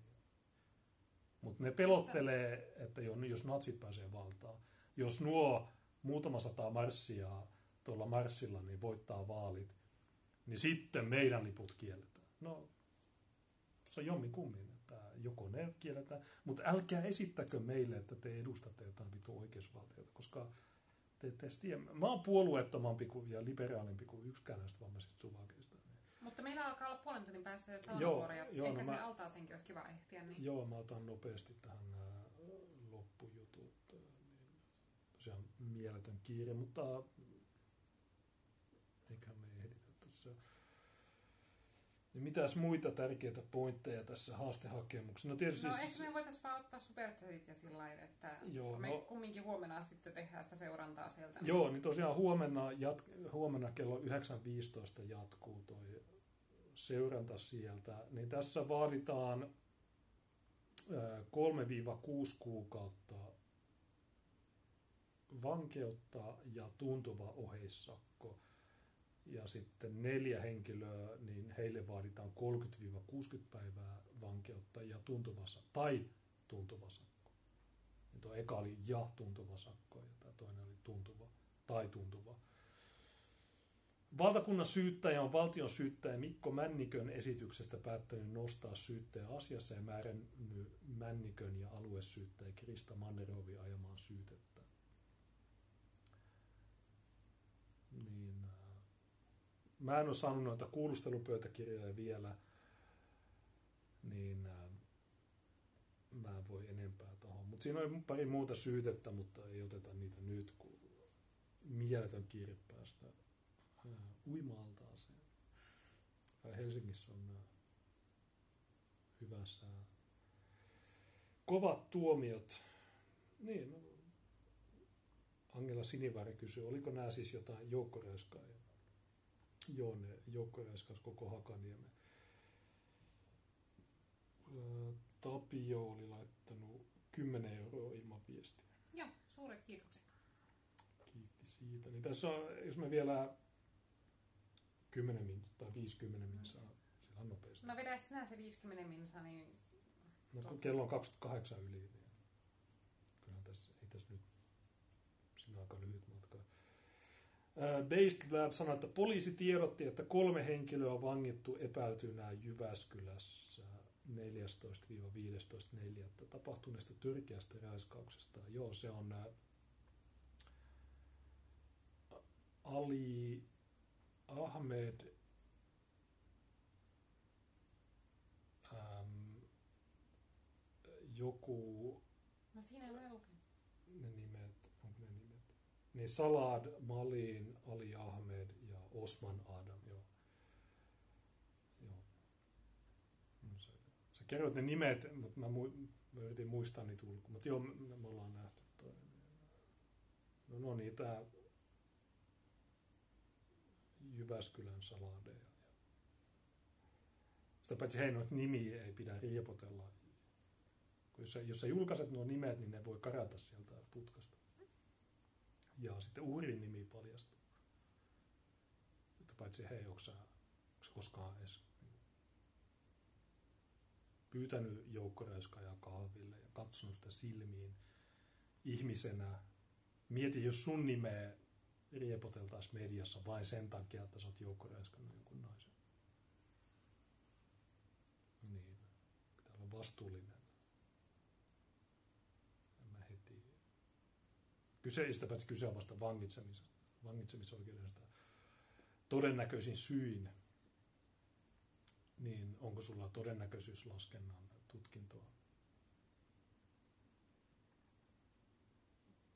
Mutta ne pelottelee, että jos natsit pääsee valtaan, jos nuo muutama sata marssia tuolla marssilla niin voittaa vaalit, niin sitten meidän liput kielletään. No, se on jommin kummin, että joko ne kielletään, mutta älkää esittäkö meille, että te edustatte jotain vitu oikeusvaltiota, koska te ette tiedä. Mä oon puolueettomampi kuin, ja liberaalimpi kuin yksikään näistä vammaisista suvakeista. Mutta meillä alkaa olla puolen tunnin päässä saunavuoro, ja joo, ehkä no se mä, altaasenkin olisi kiva ehtiä. Niin... Joo, mä otan nopeasti tähän nämä loppujutut. Niin tosiaan mieletön kiire, mutta eiköhän me ehditä tässä. Niin mitäs muita tärkeitä pointteja tässä haastehakemuksessa? No, tietysti no ehkä me voitaisiin vaan ottaa superchatit ja sillä lailla, että joo, me no, kumminkin huomenna sitten tehdään sitä seurantaa sieltä. Joo, niin tosiaan huomenna, jat, huomenna kello 9.15 jatkuu toi seuranta sieltä. Niin tässä vaaditaan 3-6 kuukautta vankeutta ja tuntuva oheissakko ja sitten neljä henkilöä, niin heille vaaditaan 30-60 päivää vankeutta ja tuntuva tai tuntuva sakko. Ja tuo eka oli ja tuntuva sakko ja tämä toinen oli tuntuva tai tuntuva. Valtakunnan syyttäjä on valtion syyttäjä Mikko Männikön esityksestä päättänyt nostaa syyttäjä asiassa ja määrännyt Männikön ja aluesyyttäjä Krista Mannerovi ajamaan syytettä. Niin, mä en ole saanut noita kuulustelupöytäkirjoja vielä, niin äh, mä en voi enempää tuohon. Mutta siinä on pari muuta syytettä, mutta ei oteta niitä nyt, kun mieletön kiire päästä äh, uimaaltaaseen. Helsingissä on hyvä sää. kovat tuomiot. Niin, no. Angela Siniväri kysyi, oliko nämä siis jotain joukkoräyskaajia? Joo, ne joukkoräyskas koko Hakaniemen. Tapio oli laittanut 10 euroa ilman viestiä. Joo, suuret kiitokset. Kiitti siitä. Niin tässä on, jos me vielä 10 min tai 50 min saa sillä nopeasti. No vedä sinä se 50 minsa, niin... No kun kello on 28 yli, niin kyllä tässä, ei tässä nyt, siinä on aika lyhyt. Based Lab sanoi, että poliisi tiedotti, että kolme henkilöä on vangittu epäiltynä Jyväskylässä 14-15.4. tapahtuneesta törkeästä raiskauksesta. Joo, se on Ali Ahmed äm, joku No siinä ei ole lukenut. ne nimet, onko ne nimet? Niin Salad, Malin, Ali Ahmed ja Osman Adam, joo. joo. Se, sä kerroit ne nimet, mutta mä, mu- mä yritin muistaa niitä ulkoa. Mutta joo, me, me ollaan nähty toi. No, no niin, tää Jyväskylän saladeja. Sitä paitsi hei, noita nimiä ei pidä riepotella. Jos sä, jos sä julkaiset nuo nimet, niin ne voi karata sieltä putkasta. Ja sitten uhrin nimi paljastuu. Että paitsi hei, onko sä, onko koskaan edes pyytänyt joukkoräyskajaa kahville ja katsonut sitä silmiin ihmisenä. Mieti, jos sun nimeä riepoteltaisiin mediassa vain sen takia, että sä oot joukkoräyskannut jonkun naisen. Niin, pitää olla vastuullinen. En mä heti. Kyseistä paitsi kyse on vasta vangitsemisesta, vangitsemisoikeudesta todennäköisin syin. Niin onko sulla todennäköisyyslaskennan tutkintoa?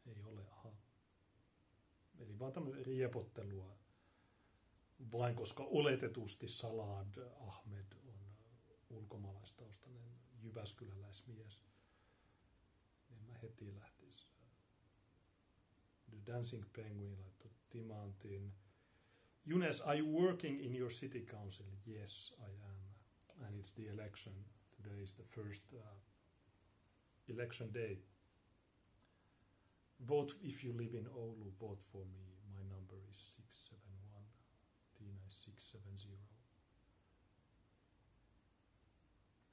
Ei ole, aha. Eli vaan tämmöinen riepottelua, vain koska oletetusti Salad Ahmed on ulkomaalaistaustainen jyväskyläläismies, niin mä heti lähtis. Dancing Penguin laittoi timantin. Younes, are you working in your city council? Yes, I am. And it's the election. Today is the first uh, election day. Vote if you live in Oulu, vote for me. My number is 671. Tiina is 670.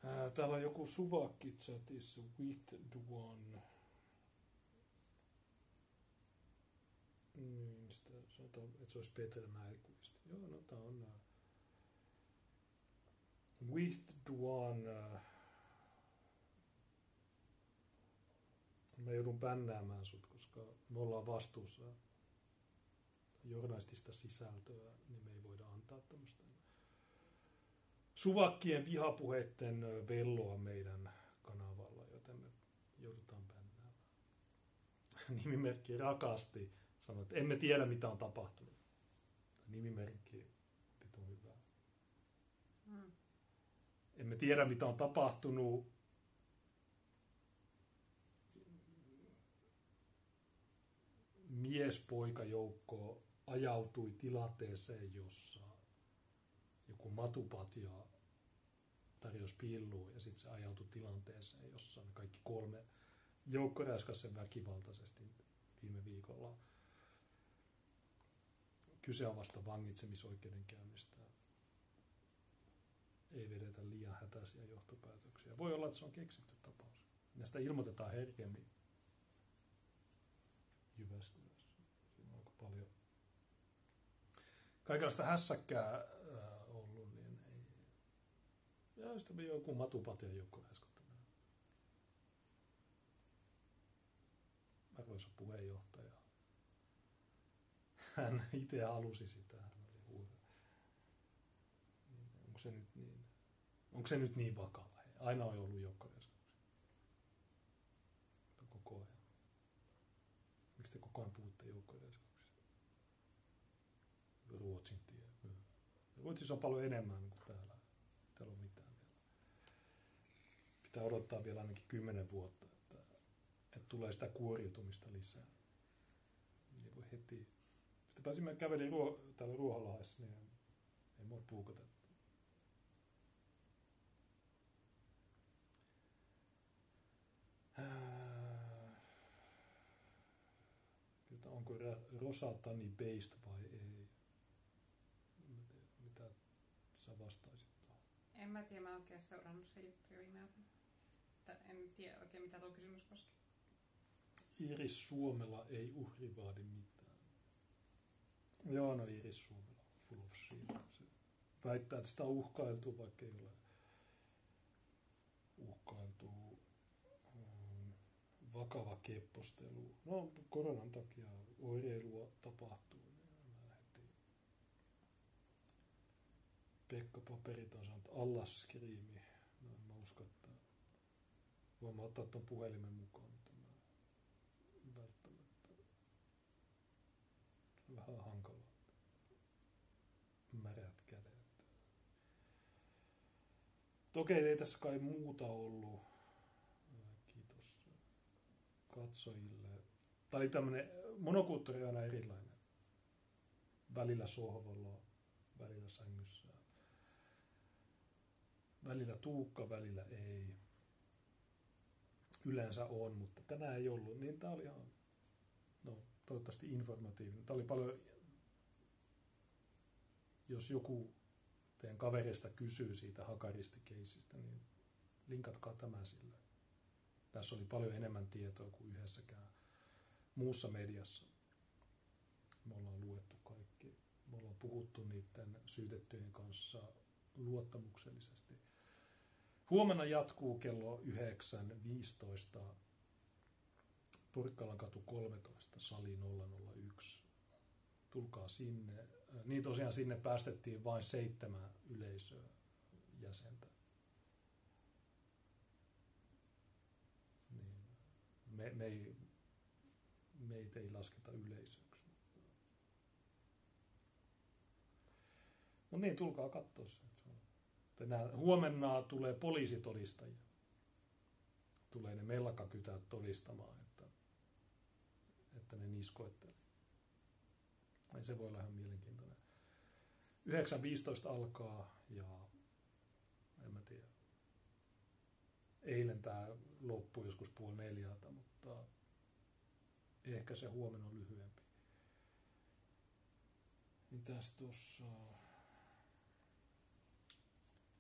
Ää, Täällä on joku suvakki chatissa with Duan. Niin, sitä sanotaan, että se olisi Peter Mälkvist. Joo, no tää on nää. With Duan. ää, Mä joudun bännäämään sut, koska me ollaan vastuussa journalistista sisältöä, niin me ei voida antaa tämmöistä suvakkien vihapuheiden ö, velloa meidän kanavalla, joten me joudutaan bännäämään. Nimimerkki rakasti sanoi, että emme tiedä mitä on tapahtunut. Nimimerkki pitu hyvä. Mm. Emme tiedä mitä on tapahtunut. Miespoikajoukko ajautui tilanteeseen, jossa joku matupatja tarjosi pillua ja sitten se ajautui tilanteeseen, jossa ne kaikki kolme joukko räiskäsi sen väkivaltaisesti viime viikolla. Kyse on vasta vangitsemisoikeudenkäynnistä. Ei vedetä liian hätäisiä johtopäätöksiä. Voi olla, että se on keksitty tapaus. Näistä ilmoitetaan herkemmin Jyväskylässä. Siinä on aika paljon kaikenlaista hässäkkää äh, ollut, niin ei. Ja sitten joku matupatja joukko äskettämään. Arvoisa puheenjohtaja. Hän itse halusi sitä. Hän oli. Niin, Onko se nyt niin? Onko se nyt niin vakava? Aina on ollut joukko koko ajan. Miksi te koko ajan puhutte joukkoräiskäyksistä? Ruotsin tie. Mm. Ruotsissa on paljon enemmän kuin täällä. Täällä on mitään vielä. pitää odottaa vielä ainakin kymmenen vuotta, että, että tulee sitä kuoriutumista lisää. Niin voi heti. Sitten pääsimme kävelin ruo, täällä Ruoholahdessa, niin ei mua puukotettu. onko Rosatani based vai ei. Mitä sä vastaisit tuohon? En mä tiedä, mä oikein seurannut se juttu viime En tiedä oikein, mitä tuo kysymys koski. Iris Suomela ei uhri vaadi mitään. Joo, no Iris full of shit. Se väittää, että sitä on uhkailtu, vaikka ei ole uhkailtu mm, vakava keppostelu. No, koronan takia oireilua tapahtuu. Niin Pekka Paperiton sanoi, että allaskriimi. No, mä uskon, että voin ottaa tuon puhelimen mukaan, mutta mä välttämättä. On vähän hankala. Toki ei tässä kai muuta ollut. Kiitos katsojille. Tämä oli tämmöinen monokulttuuri on aina erilainen. Välillä sohvalla, välillä sängyssä. Välillä tuukka, välillä ei. Yleensä on, mutta tänään ei ollut. Niin tämä oli ihan, no toivottavasti informatiivinen. Tämä oli paljon, jos joku teidän kavereista kysyy siitä hakaristikeisistä, niin linkatkaa tämä sille. Tässä oli paljon enemmän tietoa kuin yhdessäkään muussa mediassa. Me ollaan luettu kaikki. Me ollaan puhuttu niiden syytettyjen kanssa luottamuksellisesti. Huomenna jatkuu kello 9.15 Purkkalan katu 13, sali 001. Tulkaa sinne. Niin tosiaan sinne päästettiin vain seitsemän yleisöä jäsentä. Niin. Me, me ei, meitä ei lasketa yleisöksi. Mutta niin, tulkaa katsoa se. Tänään, huomenna tulee poliisitodistajia. Tulee ne mellakakytät todistamaan, että, että ne niskoitteli. Ja se voi olla ihan mielenkiintoinen. 9.15 alkaa ja en mä tiedä. Eilen tämä loppui joskus puoli neljältä, mutta Ehkä se huomenna on lyhyempi. Mitäs tuossa...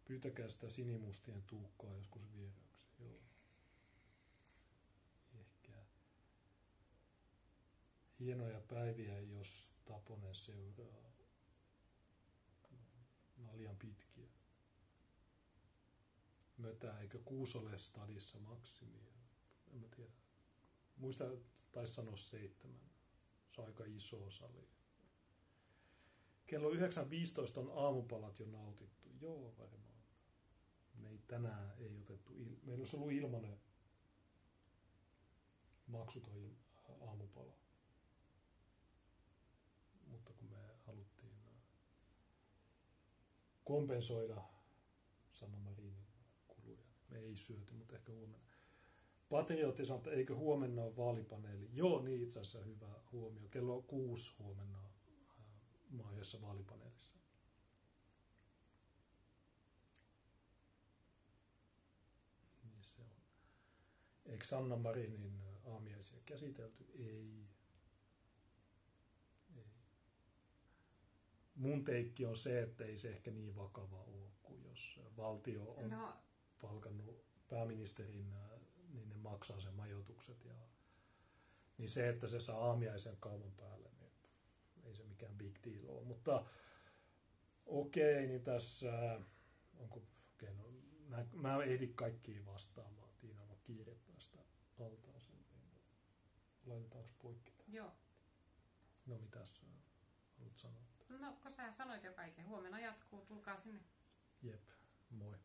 Pyytäkää sitä sinimustien tuukkaa joskus vieraksi. Joo. Ehkä. Hienoja päiviä, jos Taponen seuraa. Naljan pitkiä. Mötä, eikö Kuusole stadissa maksimia? En mä tiedä. Muista, taisi sanoa seitsemän. Se on aika iso sali. Kello 9.15 on aamupalat jo nautittu. Joo, varmaan. Me ei tänään ei otettu, il- meillä olisi ollut ilmanen maksuton aamupala. Mutta kun me haluttiin äh, kompensoida Sanna Marinin kuluja, me ei syöty, mutta ehkä huomenna. Patriotti sanoi, että eikö huomenna ole vaalipaneeli. Joo, niin itse asiassa hyvä huomio. Kello kuusi huomenna maajassa vaalipaneelissa. Niin. Eikö Sanna Marinin aamiaisia käsitelty? Ei. Mun teikki on se, että ei se ehkä niin vakava ole, kuin jos valtio on no. palkannut pääministerin niin ne maksaa sen majoitukset. Ja, niin se, että se saa aamiaisen kaupan päälle, niin ei se mikään big deal ole. Mutta okei, okay, niin tässä, onko, okay, no, mä, mä ehdin kaikkiin vastaamaan. Tiina on kiire päästä altaaseen. Niin laitetaanko poikki? Joo. No mitäs? No, kun sä sanoit jo kaiken. Huomenna jatkuu, tulkaa sinne. Jep, moi.